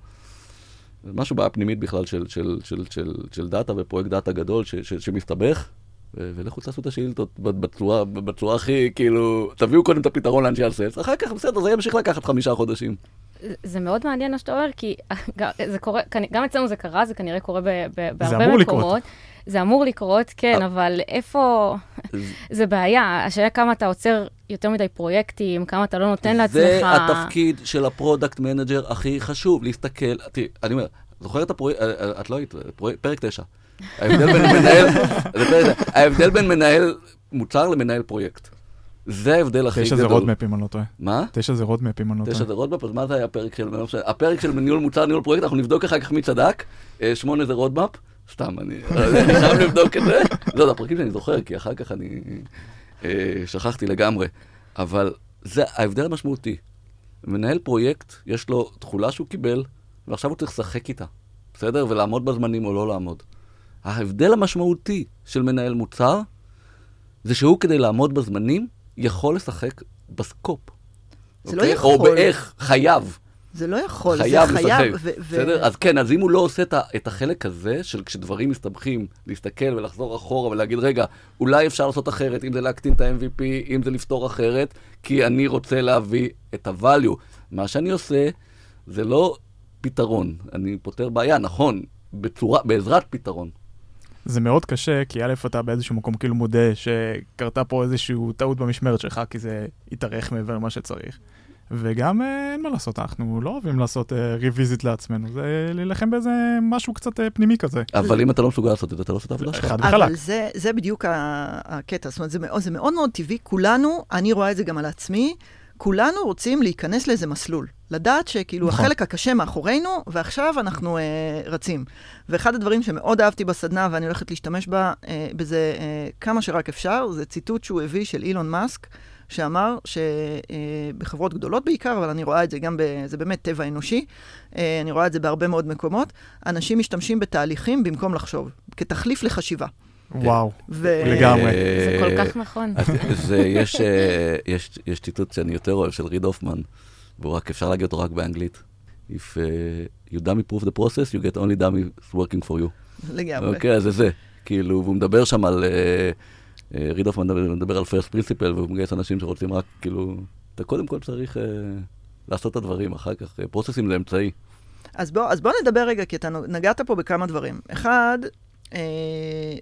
S2: משהו בעיה פנימית בכלל של, של, של, של, של דאטה ופרויקט דאטה גדול ש, ש, שמסתבך, ו- ולכו תעשו את השאילתות בצורה, בצורה הכי, כאילו, תביאו קודם את הפתרון לאנשי ה sales, אחר כך בסדר, זה ימשיך לקחת חמישה חודשים.
S4: זה מאוד מעניין מה שאתה אומר, כי זה קורה, גם אצלנו זה קרה, זה כנראה קורה ב, ב, בהרבה
S3: מקומות.
S4: לקרות. זה אמור לקרות, כן, אה. אבל איפה... זה בעיה. השאלה כמה אתה עוצר יותר מדי פרויקטים, כמה אתה לא נותן לעצמך...
S2: זה התפקיד של ה product manager הכי חשוב, להסתכל... תראי, אני אומר, זוכרת את הפרויקט... אה, אה, את לא היית, פרק תשע. ההבדל בין מנהל... ההבדל בין מנהל מוצר למנהל פרויקט. זה ההבדל הכי גדול.
S3: תשע זה roadmap, אם אני לא טועה.
S2: מה?
S3: תשע זה roadmap, אם אני לא טועה.
S2: תשע זה roadmap, אז מה זה היה הפרק של... הפרק של ניהול מוצר, ניהול פרויקט, אנחנו נבדוק אחר כך מי צדק. שמונה זה roadmap. סתם, אני חייב לבדוק את זה. לא, זה הפרקים שאני זוכר, כי אחר כך אני אה, שכחתי לגמרי. אבל זה ההבדל המשמעותי. מנהל פרויקט, יש לו תכולה שהוא קיבל, ועכשיו הוא צריך לשחק איתה, בסדר? ולעמוד בזמנים או לא לעמוד. ההבדל המשמעותי של מנהל מוצר, זה שהוא כדי לעמוד בזמנים, יכול לשחק בסקופ.
S1: זה לא אוקיי? לא יכול.
S2: או באיך, חייב.
S1: זה לא יכול,
S2: חייב
S1: זה
S2: חייב. ו- בסדר? ו- אז כן, אז אם הוא לא עושה את החלק הזה, של כשדברים מסתבכים, להסתכל ולחזור אחורה ולהגיד, רגע, אולי אפשר לעשות אחרת, אם זה להקטין את ה-MVP, אם זה לפתור אחרת, כי אני רוצה להביא את ה-value. מה שאני עושה, זה לא פתרון. אני פותר בעיה, נכון, בצורה, בעזרת פתרון.
S3: זה מאוד קשה, כי א', אתה באיזשהו מקום כאילו מודה שקרתה פה איזושהי טעות במשמרת שלך, כי זה התארך מעבר למה שצריך. וגם אה, אין מה לעשות, אנחנו לא אוהבים לעשות ריוויזיט אה, לעצמנו, זה להילחם באיזה משהו קצת אה, פנימי כזה.
S2: אבל אם אתה לא מסוגל לעשות את זה, אתה לא עושה את העבודה שלך.
S1: אבל זה, זה בדיוק הקטע, זאת אומרת, זה מאוד, זה מאוד מאוד טבעי, כולנו, אני רואה את זה גם על עצמי, כולנו רוצים להיכנס לאיזה מסלול. לדעת שכאילו נכון. החלק הקשה מאחורינו, ועכשיו אנחנו אה, רצים. ואחד הדברים שמאוד אהבתי בסדנה, ואני הולכת להשתמש בה, אה, בזה אה, כמה שרק אפשר, זה ציטוט שהוא הביא של אילון מאסק, שאמר שבחברות גדולות בעיקר, אבל אני רואה את זה גם, ב, זה באמת טבע אנושי, אה, אני רואה את זה בהרבה מאוד מקומות, אנשים משתמשים בתהליכים במקום לחשוב, כתחליף לחשיבה.
S3: וואו, ו... לגמרי.
S4: זה כל כך נכון.
S2: אה, יש ציטוט שאני יותר אוהב של ריד הופמן, והוא רק, אפשר להגיד אותו רק באנגלית. If uh, you dummy proof the process, you get only dummy working for you.
S1: לגמרי.
S2: אוקיי, אז זה זה. כאילו, והוא מדבר שם על... Uh, ריד הופמן מדבר על פרסט פרינסיפל, והוא מגייס אנשים שרוצים רק, כאילו, אתה קודם כל צריך אה, לעשות את הדברים, אחר כך פרוססים זה אמצעי.
S1: אז בוא, אז בוא נדבר רגע, כי אתה נגעת פה בכמה דברים. אחד, אה,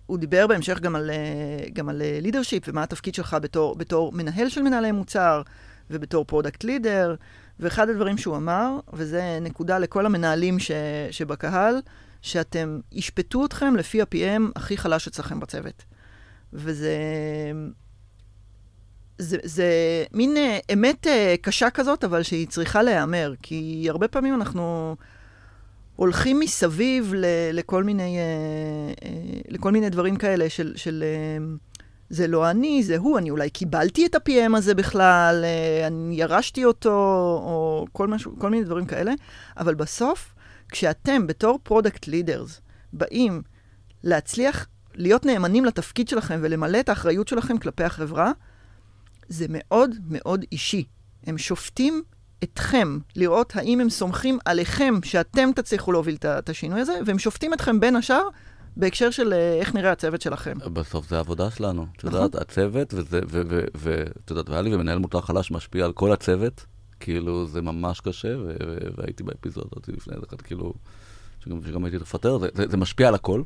S1: הוא דיבר בהמשך גם על, אה, גם על leadership ומה התפקיד שלך בתור, בתור מנהל של מנהלי מוצר ובתור product leader, ואחד הדברים שהוא אמר, וזה נקודה לכל המנהלים ש, שבקהל, שאתם ישפטו אתכם לפי ה-PM הכי חלש אצלכם בצוות. וזה... זה, זה מין אה, אמת אה, קשה כזאת, אבל שהיא צריכה להיאמר, כי הרבה פעמים אנחנו הולכים מסביב ל, לכל, מיני, אה, לכל מיני דברים כאלה של, של זה לא אני, זה הוא, אני אולי קיבלתי את ה-PM הזה בכלל, אני ירשתי אותו, או כל, משהו, כל מיני דברים כאלה, אבל בסוף, כשאתם בתור product leaders באים להצליח להיות נאמנים לתפקיד שלכם ולמלא את האחריות שלכם כלפי החברה, זה מאוד מאוד אישי. הם שופטים אתכם, לראות האם הם סומכים עליכם שאתם תצליחו להוביל את השינוי הזה, והם שופטים אתכם בין השאר בהקשר של אה, איך נראה הצוות שלכם.
S2: בסוף זה העבודה שלנו. את נכון. יודעת, הצוות, ואת יודעת, והיה לי ומנהל מותר חלש משפיע על כל הצוות, כאילו, זה ממש קשה, והייתי באפיזודות לפני זה, כאילו, שגם הייתי לפטר, זה משפיע על הכל.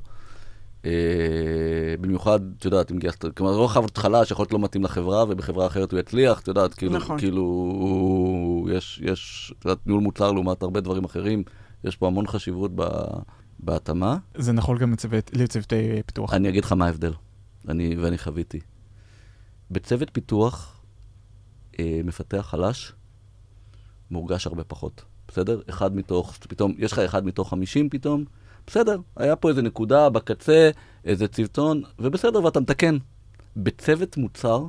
S2: אה, במיוחד, את יודעת, אם גייסת, כלומר, לא חייב התחלה שיכול להיות לא מתאים לחברה, ובחברה אחרת הוא יצליח, את יודעת, כאילו, נכון. כאילו, יש, יש, את יודעת, ניהול מוצר לעומת הרבה דברים אחרים, יש פה המון חשיבות ב, בהתאמה.
S3: זה נכון גם לצוות, לצוותי פיתוח.
S2: אני אגיד לך מה ההבדל, אני, ואני חוויתי. בצוות פיתוח, אה, מפתח חלש, מורגש הרבה פחות, בסדר? אחד מתוך, פתאום, יש לך אחד מתוך חמישים פתאום, בסדר, היה פה איזה נקודה בקצה, איזה צוותון, ובסדר, ואתה מתקן. בצוות מוצר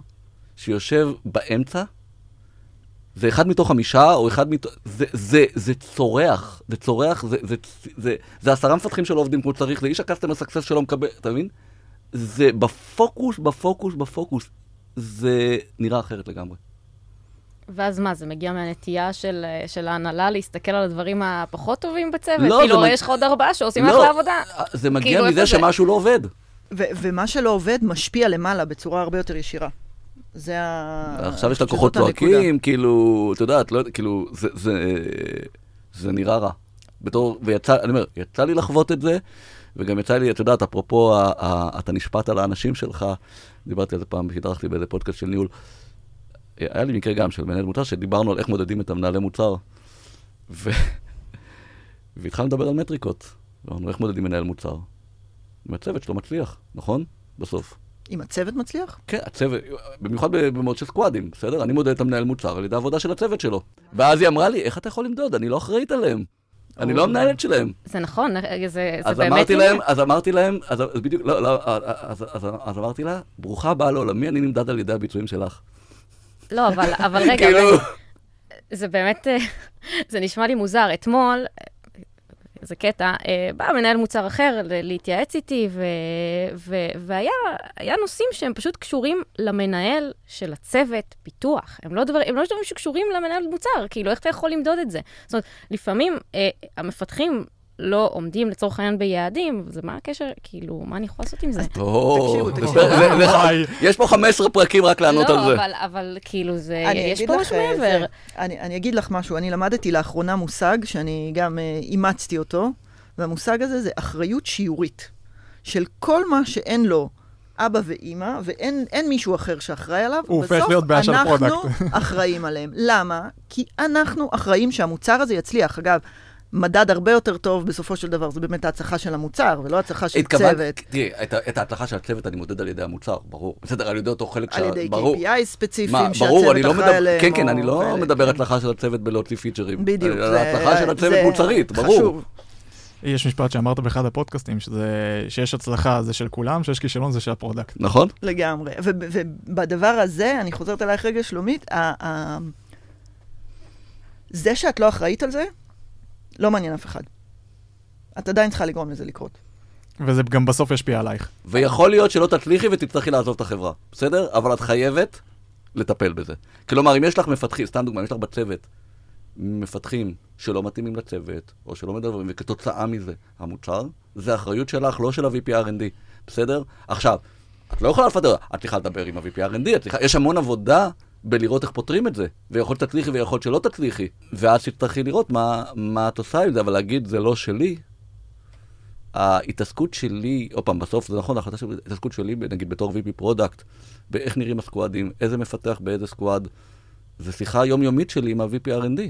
S2: שיושב באמצע, זה אחד מתוך חמישה, או אחד מתוך... זה, זה, זה צורח, זה צורח, זה, זה, זה, זה, עשרה מפתחים שלא עובדים כמו שצריך, זה איש הקסטומר סקסס שלא מקבל, אתה מבין? זה בפוקוס, בפוקוס, בפוקוס. זה נראה אחרת לגמרי.
S4: ואז מה, זה מגיע מהנטייה של, של ההנהלה להסתכל על הדברים הפחות טובים בצוות? לא, כאילו, מג... יש לך עוד ארבעה שעושים לא, אחלה עבודה.
S2: זה מגיע כאילו, מזה שמשהו לא עובד.
S1: ו- ומה שלא עובד משפיע למעלה בצורה הרבה יותר ישירה. זה ה...
S2: עכשיו יש לקוחות צועקים, כאילו, את יודעת, לא, כאילו, זה, זה, זה נראה רע. בתור, ויצא, אני אומר, יצא לי לחוות את זה, וגם יצא לי, את יודעת, אפרופו, ה, ה, אתה נשפט על האנשים שלך, דיברתי על זה פעם, שהתארחתי באיזה פודקאסט של ניהול. היה לי מקרה גם של מנהל מוצר, שדיברנו על איך מודדים את המנהלי מוצר. ו... והתחלנו לדבר על מטריקות. אמרנו, איך מודדים מנהל מוצר? אם הצוות שלו מצליח, נכון? בסוף.
S1: אם הצוות מצליח?
S2: כן, הצוות, במיוחד במוד של סקואדים, בסדר? אני מודד את המנהל מוצר על ידי העבודה של הצוות שלו. ואז היא אמרה לי, איך אתה יכול למדוד? אני לא אחראית עליהם. אני לא המנהלת שלהם.
S4: זה נכון, זה,
S2: אז באמת... אמרתי להם, אז אמרתי להם, אז בדיוק, לא, לא, אז אמרתי לה, ברוכה הבאה לעולמי, אני נמדד על ידי הביצועים שלך.
S4: לא, אבל, אבל רגע, כאילו... זה באמת, אה, זה נשמע לי מוזר. אתמול, זה קטע, אה, בא מנהל מוצר אחר להתייעץ איתי, ו, ו, והיה נושאים שהם פשוט קשורים למנהל של הצוות פיתוח. הם לא, דבר, הם לא דברים שקשורים למנהל מוצר, כאילו, איך אתה יכול למדוד את זה? זאת אומרת, לפעמים אה, המפתחים לא עומדים לצורך העניין ביעדים, זה מה הקשר, כאילו, מה אני יכולה לעשות עם זה?
S2: תקשיבו, תקשיבו. יש פה 15 פרקים רק לענות על זה.
S4: לא, אבל כאילו, יש פה משהו אה, מעבר.
S1: אני אגיד לך משהו, אני למדתי לאחרונה מושג שאני גם אה, אימצתי אותו, והמושג הזה זה אחריות שיעורית. של כל מה שאין לו אבא ואימא, ואין מישהו אחר שאחראי עליו,
S3: בסוף אנחנו
S1: אחראים עליהם. למה? כי אנחנו אחראים שהמוצר הזה יצליח. אגב, מדד הרבה יותר טוב בסופו של דבר, זה באמת ההצלחה של המוצר, ולא הצלחה של התכוון, צוות.
S2: תראי, את, את ההצלחה של הצוות אני מודד על ידי המוצר, ברור. בסדר, על ידי אותו חלק
S1: של... על ידי KPI ספציפיים שהצוות אחראי עליהם.
S2: כן, כן, אני לא מדבר כן. הצלחה של הצוות בלהוציא features. בדיוק. על ההצלחה של הצוות מוצרית, ברור. חשוב.
S3: יש משפט שאמרת באחד הפודקאסטים, שזה, שיש הצלחה זה של כולם, שיש כישלון זה של ה product.
S2: נכון.
S1: לגמרי. ובדבר הזה, אני חוזרת אלייך רגע, שלומית, זה שאת לא אחראית על זה, לא מעניין אף אחד. את עדיין צריכה לגרום לזה לקרות.
S3: וזה גם בסוף ישפיע עלייך.
S2: ויכול להיות שלא תצליחי ותצטרכי לעזוב את החברה, בסדר? אבל את חייבת לטפל בזה. כלומר, אם יש לך מפתחים, סתם דוגמא, אם יש לך בצוות מפתחים שלא מתאימים לצוות, או שלא מדברים, וכתוצאה מזה המוצר, זה אחריות שלך, לא של ה-VP R&D, בסדר? עכשיו, את לא יכולה לפטר, את צריכה לדבר עם ה-VP R&D, צריכה, יש המון עבודה בלראות איך פותרים את זה. ויכול שתצליחי ויכול שלא תצליחי. ואז תצטרכי לראות מה, מה את עושה עם זה, אבל להגיד זה לא שלי, ההתעסקות שלי, עוד פעם, בסוף זה נכון, ההחלטה שלי, ההתעסקות שלי, נגיד בתור VP product, באיך נראים ה squadים, איזה מפתח באיזה squad, זה שיחה יומיומית שלי עם ה-VP R&D.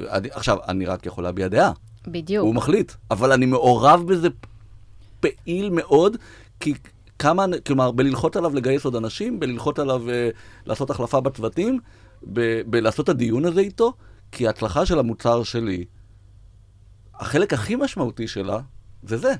S2: אני, עכשיו, אני רק יכול להביע דעה.
S4: בדיוק.
S2: הוא מחליט, אבל אני מעורב בזה פעיל מאוד, כי כמה, כלומר, בללחוץ עליו לגייס עוד אנשים, בללחוץ עליו uh, לעשות החלפה בצוותים, ב- בלעשות את הדיון הזה איתו, כי ההצלחה של המוצר שלי, החלק הכי משמעותי שלה, זה זה.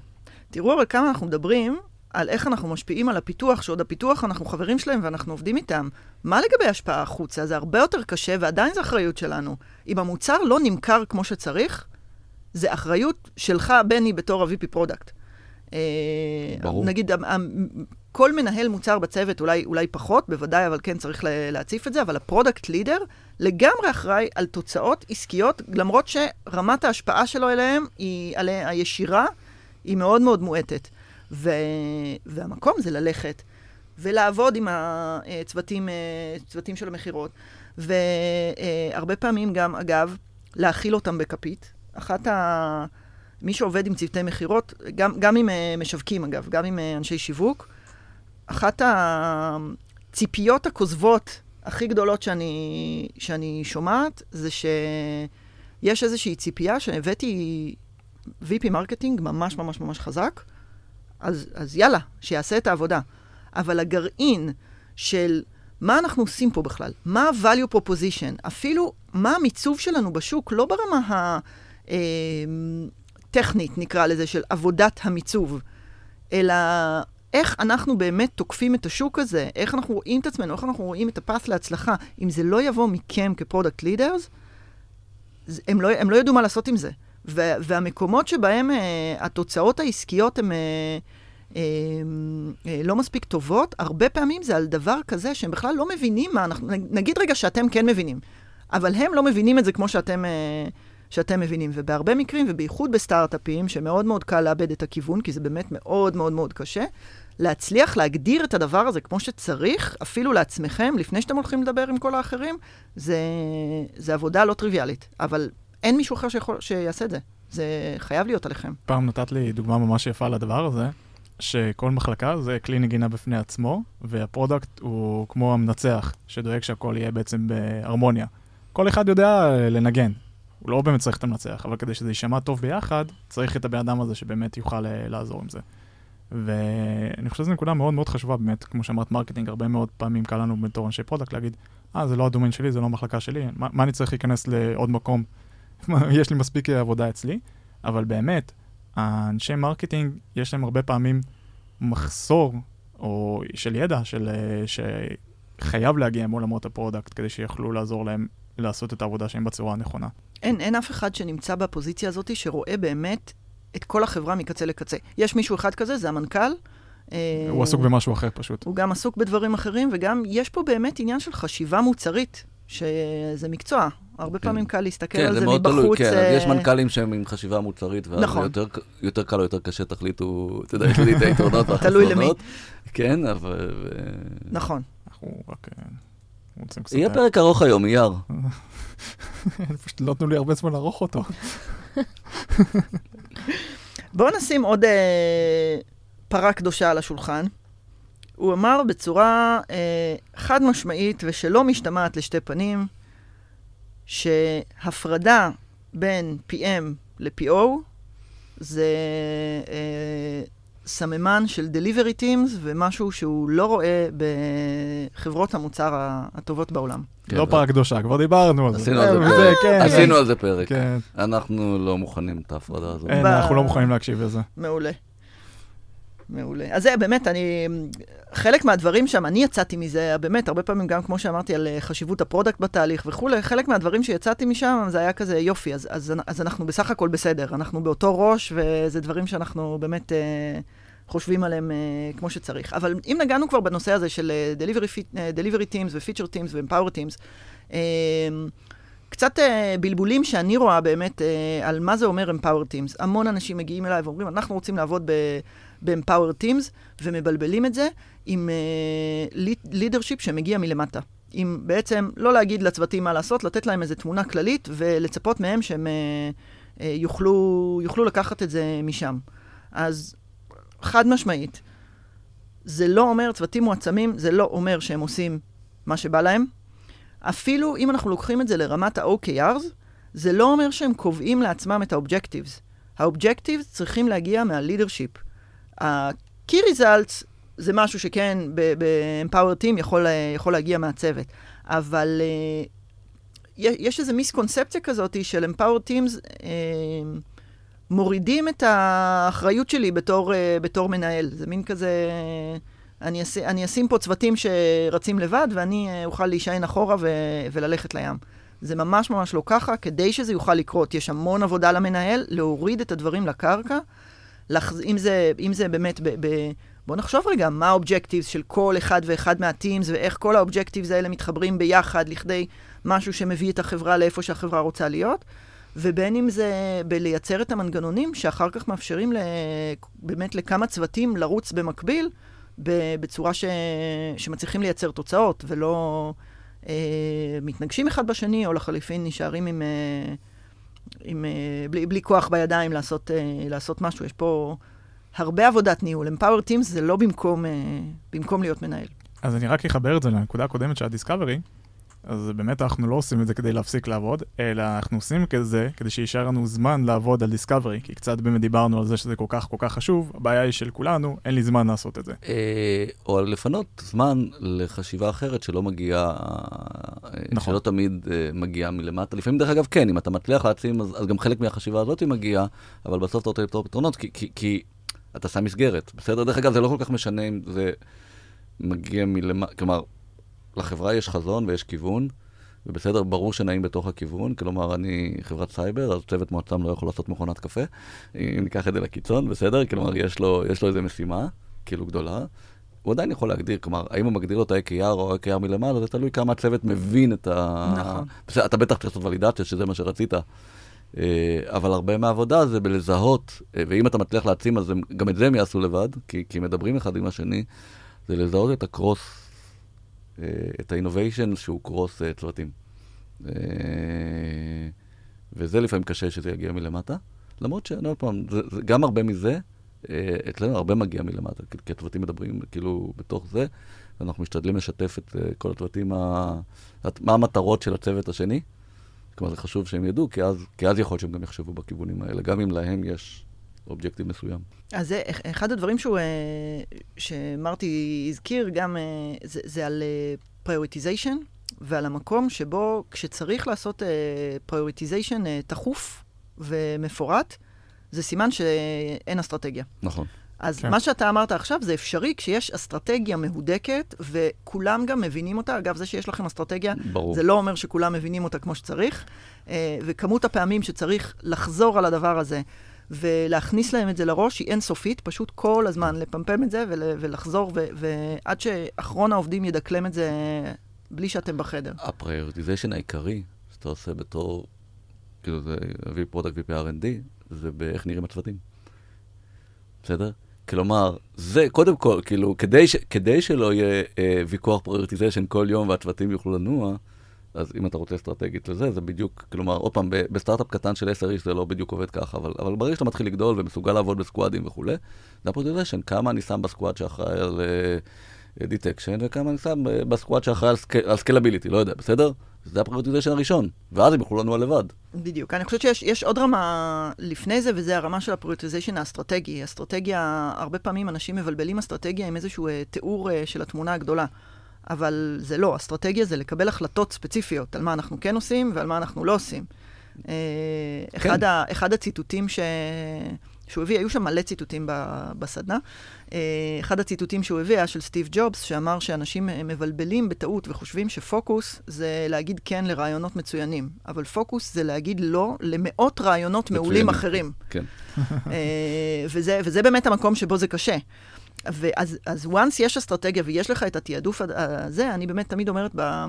S1: תראו אבל כמה אנחנו מדברים על איך אנחנו משפיעים על הפיתוח, שעוד הפיתוח אנחנו חברים שלהם ואנחנו עובדים איתם. מה לגבי השפעה החוצה? זה הרבה יותר קשה ועדיין זו אחריות שלנו. אם המוצר לא נמכר כמו שצריך, זה אחריות שלך, בני, בתור ה- VP product.
S2: ברור.
S1: נגיד, המ- המ- כל מנהל מוצר בצוות, אולי, אולי פחות, בוודאי, אבל כן צריך לה- להציף את זה, אבל ה product leader לגמרי אחראי על תוצאות עסקיות, למרות שרמת ההשפעה שלו אליהם, היא, עליה, הישירה, היא מאוד מאוד מועטת. ו... והמקום זה ללכת ולעבוד עם הצוותים אה, צוותים של המכירות, והרבה פעמים גם, אגב, להאכיל אותם בכפית. אחת ה... מי שעובד עם צוותי מכירות, גם, גם עם אה, משווקים אגב, גם עם אה, אנשי שיווק, אחת הציפיות הכוזבות הכי גדולות שאני, שאני שומעת, זה שיש איזושהי ציפייה שהבאתי VP marketing ממש ממש ממש חזק, אז, אז יאללה, שיעשה את העבודה. אבל הגרעין של מה אנחנו עושים פה בכלל, מה ה-value proposition, אפילו מה המיצוב שלנו בשוק, לא ברמה הטכנית, נקרא לזה, של עבודת המיצוב, אלא איך אנחנו באמת תוקפים את השוק הזה, איך אנחנו רואים את עצמנו, איך אנחנו רואים את הפס להצלחה. אם זה לא יבוא מכם כ product leaders, הם לא, הם לא ידעו מה לעשות עם זה. והמקומות שבהם אה, התוצאות העסקיות הן אה, אה, אה, לא מספיק טובות, הרבה פעמים זה על דבר כזה שהם בכלל לא מבינים מה אנחנו... נגיד רגע שאתם כן מבינים, אבל הם לא מבינים את זה כמו שאתם, אה, שאתם מבינים. ובהרבה מקרים, ובייחוד בסטארט-אפים, שמאוד מאוד קל לאבד את הכיוון, כי זה באמת מאוד מאוד מאוד קשה, להצליח להגדיר את הדבר הזה כמו שצריך, אפילו לעצמכם, לפני שאתם הולכים לדבר עם כל האחרים, זה, זה עבודה לא טריוויאלית. אבל אין מישהו אחר שיכול, שיעשה את זה. זה חייב להיות עליכם.
S3: פעם נתת לי דוגמה ממש יפה לדבר הזה, שכל מחלקה זה כלי נגינה בפני עצמו, וה product הוא כמו המנצח, שדואג שהכל יהיה בעצם בהרמוניה. כל אחד יודע לנגן, הוא לא באמת צריך את המנצח, אבל כדי שזה יישמע טוב ביחד, צריך את הבן אדם הזה שבאמת יוכל אה, לעזור עם זה. ואני חושב שזו נקודה מאוד מאוד חשובה, באמת, כמו שאמרת, marketing, הרבה מאוד פעמים קל לנו בתור אנשי product להגיד, אה, זה לא הדומיין שלי, זה לא המחלקה שלי, מה, מה אני צריך להיכנס לעוד מקום? יש לי מספיק עבודה אצלי, אבל באמת, האנשי marketing, יש להם הרבה פעמים מחסור או של ידע של, שחייב להגיע מעולמות ה product כדי שיוכלו לעזור להם לעשות את העבודה שלהם בצורה הנכונה.
S1: אין, אין אף אחד שנמצא בפוזיציה הזאת שרואה באמת את כל החברה מקצה לקצה. יש מישהו אחד כזה, זה המנכ"ל.
S3: הוא עסוק במשהו אחר פשוט.
S1: הוא גם עסוק בדברים אחרים, וגם יש פה באמת עניין של חשיבה מוצרית, שזה מקצוע. הרבה פעמים קל להסתכל
S2: כן,
S1: על
S2: זה
S1: זה
S2: מאוד
S1: מבחוץ.
S2: תלוי, כן,
S1: אה,
S2: יש מנכ"לים שהם עם חשיבה מוצרית, ואז
S1: נכון.
S2: יותר, יותר קל או יותר קשה תחליטו, אתה יודע, יש לי את היתרונות
S1: תלוי למי.
S2: והחסרונות. כן, אבל... ו-
S1: נכון.
S3: אנחנו רק אה, רוצים קצת...
S2: יהיה פרק ארוך היום, אייר.
S3: פשוט לא נתנו לי הרבה זמן לערוך אותו.
S1: בואו נשים עוד אה, פרה קדושה על השולחן. הוא אמר בצורה אה, חד משמעית ושלא משתמעת לשתי פנים, שהפרדה בין PM ל-PO זה אה, סממן של delivery teams ומשהו שהוא לא רואה בחברות המוצר הטובות בעולם.
S2: כן,
S3: לא
S2: ו-
S3: פרה קדושה, כבר דיברנו על זה.
S2: עשינו על זה פרק.
S3: כן,
S2: פרק.
S3: כן.
S2: אנחנו לא מוכנים את ההפרדה הזאת.
S3: אנחנו לא מוכנים להקשיב לזה.
S1: מעולה. מעולה. אז זה באמת, אני... חלק מהדברים שם, אני יצאתי מזה, באמת, הרבה פעמים גם, כמו שאמרתי, על אה, חשיבות ה product בתהליך וכולי, חלק מהדברים שיצאתי משם, זה היה כזה, יופי, אז, אז, אז אנחנו בסך הכל בסדר. אנחנו באותו ראש, וזה דברים שאנחנו באמת אה, חושבים עליהם אה, כמו שצריך. אבל אם נגענו כבר בנושא הזה של אה, delivery, אה, delivery teams ו-feature teams ו- empowered teams, אה, קצת אה, בלבולים שאני רואה באמת אה, על מה זה אומר empower teams. המון אנשים מגיעים אליי ואומרים, אנחנו רוצים לעבוד ב... ב-empower teams, ומבלבלים את זה עם uh, leadership שמגיע מלמטה. עם בעצם לא להגיד לצוותים מה לעשות, לתת להם איזו תמונה כללית ולצפות מהם שהם uh, uh, יוכלו, יוכלו לקחת את זה משם. אז חד משמעית, זה לא אומר, צוותים מועצמים, זה לא אומר שהם עושים מה שבא להם. אפילו אם אנחנו לוקחים את זה לרמת ה-OKRs, זה לא אומר שהם קובעים לעצמם את ה-Objectives. ה-Objectives צריכים להגיע מה-leadership. ה-key results זה משהו שכן, ב-Empower Team יכול, יכול להגיע מהצוות. אבל uh, יש איזו מיסקונספציה כזאת של Empower Teams, uh, מורידים את האחריות שלי בתור, uh, בתור מנהל. זה מין כזה... אני, אשים, אני אשים פה צוותים שרצים לבד, ואני אוכל להישען אחורה ו, וללכת לים. זה ממש ממש לא ככה. כדי שזה יוכל לקרות, יש המון עבודה למנהל, להוריד את הדברים לקרקע. אם, זה, אם זה באמת ב... ב בואו נחשוב רגע מה ה objectives של כל אחד ואחד מה teams, ואיך כל ה objectives האלה מתחברים ביחד לכדי משהו שמביא את החברה לאיפה שהחברה רוצה להיות. ובין אם זה בלייצר את המנגנונים שאחר כך מאפשרים ל... באמת לכמה צוותים לרוץ במקביל, בצורה ש... שמצליחים לייצר תוצאות, ולא אה, מתנגשים אחד בשני, או לחליפין נשארים עם... אה, עם אה, בלי, בלי כוח בידיים לעשות, אה, לעשות משהו. יש פה הרבה עבודת ניהול. Empower Teams זה לא במקום, אה, במקום להיות מנהל.
S3: אז אני רק אחבר את זה לנקודה הקודמת של ה-Discovery. אז באמת אנחנו לא עושים את זה כדי להפסיק לעבוד, אלא אנחנו עושים את זה כדי שישאר לנו זמן לעבוד על דיסקאברי, כי קצת באמת דיברנו על זה שזה כל כך כל כך חשוב, הבעיה היא של כולנו, אין לי זמן לעשות את זה.
S2: אה, או לפנות זמן לחשיבה אחרת שלא מגיעה, אה, נכון. שלא תמיד אה, מגיעה מלמטה. לפעמים, דרך אגב, כן, אם אתה מצליח להעצים, אז, אז גם חלק מהחשיבה הזאת מגיעה, אבל בסוף אתה רוצה לפתור פתרונות, כי, כי, כי אתה שם מסגרת, בסדר? דרך אגב, זה לא כל כך משנה אם זה מגיע מלמטה, כלומר... לחברה יש חזון ויש כיוון, ובסדר, ברור שנעים בתוך הכיוון, כלומר, אני חברת סייבר, אז צוות מועצם לא יכול לעשות מכונת קפה, אם ניקח את זה לקיצון, בסדר? כלומר, יש לו, יש לו איזו משימה, כאילו גדולה. הוא עדיין יכול להגדיר, כלומר, האם הוא מגדיר לו את ה-AKR או ה-AKR מלמעלה, זה תלוי כמה הצוות מבין את ה... נכון. בסדר, אתה בטח צריך לעשות ולידציה, שזה מה שרצית. אה, אבל הרבה מהעבודה זה בלזהות, אה, ואם אתה מצליח להעצים, אז גם את זה הם יעשו לבד, כי, כי מדברים אחד עם השני, זה לזהות את הקרוס את ה-innovation שהוא קרוס אה, צוותים. אה, וזה לפעמים קשה שזה יגיע מלמטה. למרות שאני עוד פעם, זה, זה, גם הרבה מזה, אצלנו הרבה מגיע מלמטה, כי הצוותים מדברים כאילו בתוך זה, ואנחנו משתדלים לשתף את כל הצוותים, מה המטרות של הצוות השני. כלומר, זה חשוב שהם ידעו, כי אז, כי אז יכול להיות שהם גם יחשבו בכיוונים האלה, גם אם להם יש אובייקטיב מסוים.
S1: אז זה אחד הדברים שהוא, שמרטי הזכיר גם, זה, זה על prioritization, ועל המקום שבו כשצריך לעשות prioritization תכוף ומפורט, זה סימן שאין אסטרטגיה.
S2: נכון.
S1: אז כן. מה שאתה אמרת עכשיו זה אפשרי כשיש אסטרטגיה מהודקת, וכולם גם מבינים אותה. אגב, זה שיש לכם אסטרטגיה, ברור. זה לא אומר שכולם מבינים אותה כמו שצריך. וכמות הפעמים שצריך לחזור על הדבר הזה ולהכניס להם את זה לראש היא אינסופית, פשוט כל הזמן לפמפם את זה ול, ולחזור, ו, ועד שאחרון העובדים ידקלם את זה בלי שאתם בחדר.
S2: ה prioritization העיקרי שאתה עושה בתור, כאילו זה VP product VP R&D, זה באיך נראים הצוותים. בסדר? כלומר, זה קודם כל, כאילו, כדי, ש, כדי שלא יהיה אה, ויכוח prioritization כל יום והצוותים יוכלו לנוע, אז אם אתה רוצה אסטרטגית לזה, זה בדיוק, כלומר, עוד פעם, בסטארט-אפ קטן של 10 איש זה לא בדיוק עובד ככה, אבל, אבל ברגע שאתה מתחיל לגדול ומסוגל לעבוד ב squadים וכולי, זה ה prioritization, כמה אני שם ב squad שאחראי על detection, uh, וכמה אני שם ב squad שאחראי על scalability, לא יודע, בסדר? זה ה prioritization הראשון, ואז הם יוכלו לנוע לבד.
S1: בדיוק. אני חושבת שיש עוד רמה לפני זה, וזה הרמה של ה prioritization האסטרטגי. אסטרטגיה, הרבה פעמים אנשים מבלבלים אסטרטגיה עם איזשהו uh, תיאור uh, של התמונה הגדולה. אבל זה לא, אסטרטגיה זה לקבל החלטות ספציפיות על מה אנחנו כן עושים ועל מה אנחנו לא עושים. אה, כן. אחד, ה, אחד הציטוטים ש... שהוא הביא, היו שם מלא ציטוטים ב, בסדנה. אה, אחד הציטוטים שהוא הביא היה של סטיב ג'ובס, שאמר שאנשים מבלבלים בטעות וחושבים שפוקוס זה להגיד כן לרעיונות מצוינים, אבל פוקוס זה להגיד לא למאות רעיונות מעולים אחרים.
S2: כן.
S1: אה, וזה, וזה באמת המקום שבו זה קשה. ואז אז once יש אסטרטגיה ויש לך את התעדוף הזה, אני באמת תמיד אומרת ב...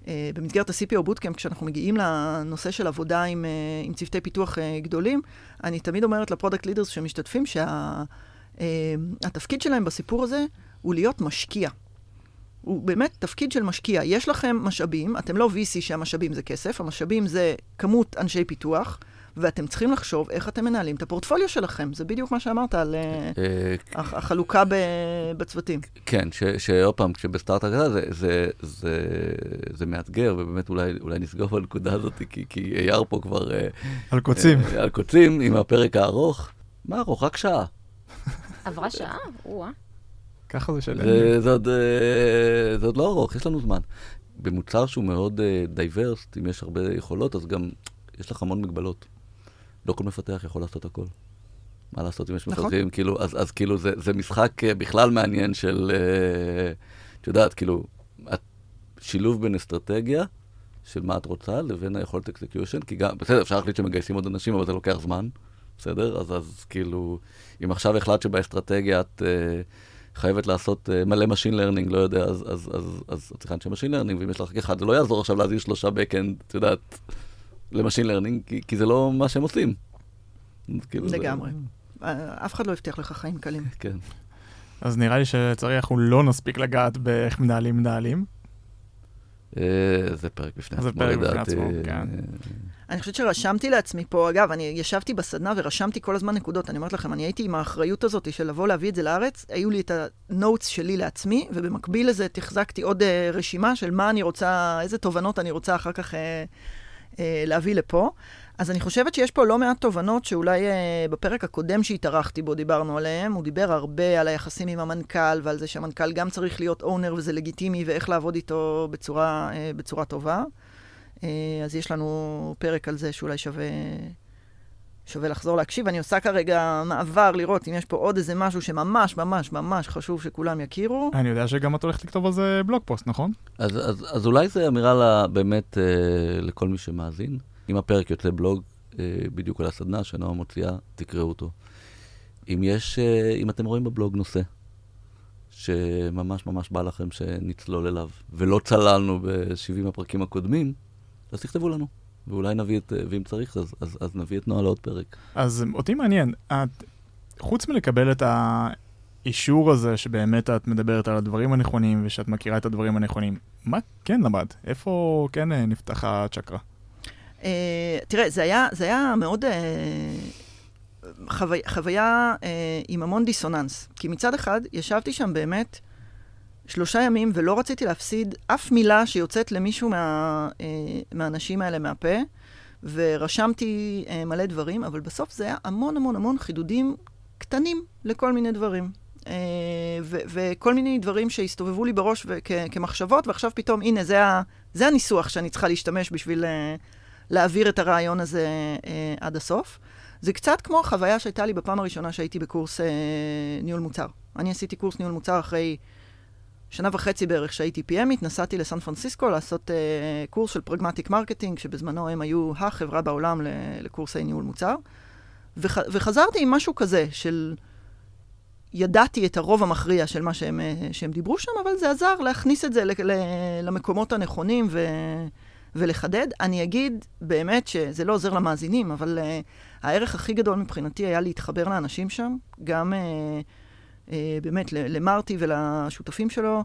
S1: Uh, במסגרת ה-CPO בוטקאמפ, כשאנחנו מגיעים לנושא של עבודה עם, uh, עם צוותי פיתוח uh, גדולים, אני תמיד אומרת ל product leaders שמשתתפים שהתפקיד שה, שלהם בסיפור הזה הוא להיות משקיע. הוא באמת תפקיד של משקיע. יש לכם משאבים, אתם לא VC שהמשאבים זה כסף, המשאבים זה כמות אנשי פיתוח, ואתם צריכים לחשוב איך אתם מנהלים את הפורטפוליו שלכם. זה בדיוק מה שאמרת על אה,
S2: אה,
S1: הח- החלוקה ב- בצוותים.
S2: כן, ש- שעוד פעם, כשבסטארט-אפ זה, זה, זה, זה מאתגר, ובאמת אולי, נסגור בנקודה הזאת, כי, כי יאיר פה כבר... אה,
S3: על קוצים.
S2: על קוצים, עם הפרק הארוך. מה ארוך? רק שעה.
S4: עברה שעה? או-אה.
S3: ככה זה של...
S2: זה, זה, עוד, זה עוד לא ארוך, יש לנו זמן. במוצר שהוא מאוד diverse, אם יש הרבה יכולות, אז גם יש לך המון מגבלות. לא כל מפתח יכול לעשות הכל. מה לעשות אם יש
S1: נכון.
S2: מפתחים, כאילו, אז, אז כאילו זה, זה משחק אה, בכלל מעניין של, אה, את יודעת, כאילו, את, שילוב בין אסטרטגיה של מה את רוצה לבין היכולת execution, כי גם, בסדר, אפשר להחליט שמגייסים עוד אנשים, אבל זה לוקח זמן, בסדר? אז, אז כאילו, אם עכשיו החלטת שבאסטרטגיה את אה, חייבת לעשות אה, מלא Machine Learning, לא יודע, אז, אז, אז, אז את צריכה אנשי Machine Learning, ואם יש לך רק אחד, זה לא יעזור עכשיו להזיז שלושה Backend, את יודעת, ל-Machine Learning, כי, כי זה לא מה שהם עושים. כאילו זה-
S1: לגמרי. אה, אף אחד לא הבטיח לך חיים קלים.
S2: כן.
S3: אז נראה לי שלצערי אנחנו לא נספיק לגעת באיך מנהלים מנהלים.
S2: אה, זה פרק בפני
S3: זה
S2: עצמו,
S3: פרק בפני
S2: לדעתי.
S3: עצמו, כן.
S2: אה,
S1: אני חושבת שרשמתי לעצמי פה, אגב, אני ישבתי בסדנה ורשמתי כל הזמן נקודות. אני אומרת לכם, אני הייתי עם האחריות הזאת של לבוא להביא את זה לארץ, היו לי את ה notes שלי לעצמי, ובמקביל לזה תחזקתי עוד uh, רשימה של מה אני רוצה, איזה תובנות אני רוצה אחר כך uh, להביא לפה. אז אני חושבת שיש פה לא מעט תובנות שאולי uh, בפרק הקודם שהתארחתי בו דיברנו עליהן. הוא דיבר הרבה על היחסים עם המנכ"ל ועל זה שהמנכ"ל גם צריך להיות owner וזה לגיטימי ואיך לעבוד איתו בצורה, uh, בצורה טובה. אה, אז יש לנו פרק על זה שאולי שווה, שווה לחזור להקשיב. אני עושה כרגע מעבר לראות אם יש פה עוד איזה משהו שממש ממש ממש חשוב שכולם יכירו.
S3: אני יודע שגם את הולכת לכתוב על זה בלוג פוסט, נכון?
S2: אז, אז, אז אולי זו אמירה לה, באמת אה, לכל מי שמאזין. אם הפרק יוצא בלוג אה, בדיוק על הסדנה שנועה מוציאה, תקראו אותו. אם יש, אה, אם אתם רואים בבלוג נושא שממש ממש בא לכם שנצלול אליו, ולא צללנו ב-70 הפרקים הקודמים, אז תכתבו לנו. ואולי נביא את, אה, ואם צריך, אז, אז, אז נביא את נועה לעוד פרק.
S3: אז אותי מעניין, את, חוץ מלקבל את האישור הזה שבאמת את מדברת על הדברים הנכונים ושאת מכירה את הדברים הנכונים, מה כן למדת? איפה כן אה, נפתחה הצ'קרה?
S1: אה, תראה, זה היה, זה היה מאוד אה, חוו... חוויה אה, עם המון דיסוננס. כי מצד אחד, ישבתי שם באמת שלושה ימים ולא רציתי להפסיד אף מילה שיוצאת למישהו מה, אה, מהאנשים האלה מהפה, ורשמתי אה, מלא דברים, אבל בסוף זה היה המון המון המון חידודים קטנים לכל מיני דברים. אה, ו- וכל מיני דברים שהסתובבו לי בראש וכ- כמחשבות, ועכשיו פתאום, הנה, זה, ה- זה הניסוח שאני צריכה להשתמש בשביל אה, להעביר את הרעיון הזה אה, עד הסוף. זה קצת כמו החוויה שהייתה לי בפעם הראשונה שהייתי בקורס אה, ניהול מוצר. אני עשיתי קורס ניהול מוצר אחרי שנה וחצי בערך שהייתי PMית, נסעתי לסן פרנסיסקו לעשות אה, קורס של Pragmatic Marketing, שבזמנו הם היו החברה בעולם לקורסי ניהול מוצר. וח, וחזרתי עם משהו כזה של... ידעתי את הרוב המכריע של מה שהם, אה, שהם דיברו שם, אבל זה עזר להכניס את זה ל- ל- למקומות הנכונים ו, ולחדד. אני אגיד באמת שזה לא עוזר למאזינים, אבל uh, הערך הכי גדול מבחינתי היה להתחבר לאנשים שם, גם uh, uh, באמת ל- למרטי ולשותפים שלו.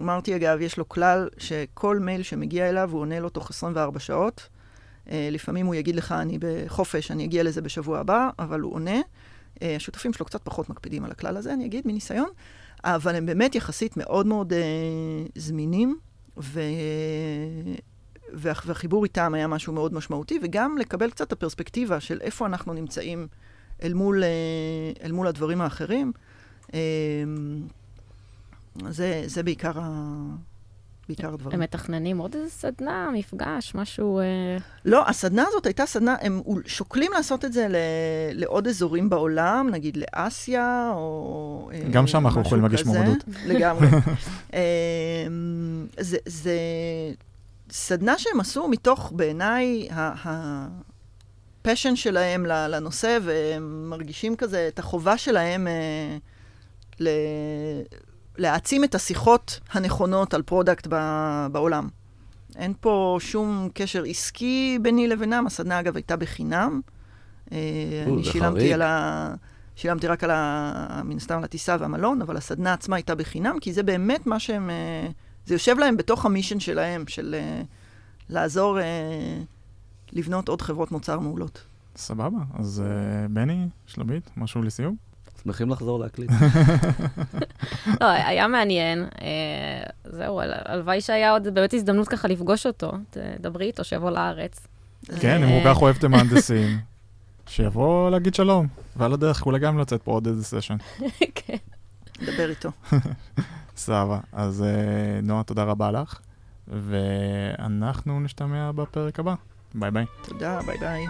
S1: מרטי, אגב, יש לו כלל שכל מייל שמגיע אליו, הוא עונה לו תוך 24 שעות. Uh, לפעמים הוא יגיד לך, אני בחופש, אני אגיע לזה בשבוע הבא, אבל הוא עונה. Uh, השותפים שלו קצת פחות מקפידים על הכלל הזה, אני אגיד, מניסיון, אבל הם באמת יחסית מאוד מאוד uh, זמינים, ו... וה... והחיבור איתם היה משהו מאוד משמעותי, וגם לקבל קצת את הפרספקטיבה של איפה אנחנו נמצאים אל מול, אל מול הדברים האחרים. Uh, זה, זה בעיקר, ה... בעיקר הדברים.
S4: הם מתכננים עוד איזה סדנה, מפגש, משהו... אה,
S1: לא, הסדנה הזאת הייתה סדנה, הם שוקלים לעשות את זה ל, לעוד אזורים בעולם, נגיד לאסיה, או... אה,
S3: גם שם אנחנו יכולים להגיש. מועמדות.
S1: לגמרי. אה, זה, זה סדנה שהם עשו מתוך, בעיניי, ה passion שלהם לנושא, והם מרגישים כזה את החובה שלהם אה, ל... להעצים את השיחות הנכונות על product ב- בעולם. אין פה שום קשר עסקי ביני לבינם, הסדנה אגב הייתה בחינם. אה,
S2: או,
S1: אני שילמתי. על ה... שילמתי רק על ה... מן הסתם על הטיסה והמלון, אבל הסדנה עצמה הייתה בחינם, כי זה באמת מה שהם... אה, זה יושב להם בתוך המישן שלהם, של אה, לעזור לבנות עוד חברות מוצר מעולות.
S3: סבבה, אז בני, שלומית, משהו לסיום?
S2: שמחים לחזור להקליט.
S4: לא, היה מעניין. אה, זהו, הל- הלוואי שהיה עוד באמת הזדמנות ככה לפגוש אותו. תדברי איתו, שיבוא לארץ.
S3: כן, אם הוא
S1: אה,
S3: כך אוהב את המהנדסים, שיבוא להגיד שלום. ועל הדרך אולי גם לצאת פה עוד איזה סשן.
S4: כן.
S1: דבר איתו.
S3: סבבה. אז אה, נועה, תודה רבה לך, ואנחנו נשתמע בפרק הבא. ביי ביי.
S1: תודה, ביי ביי.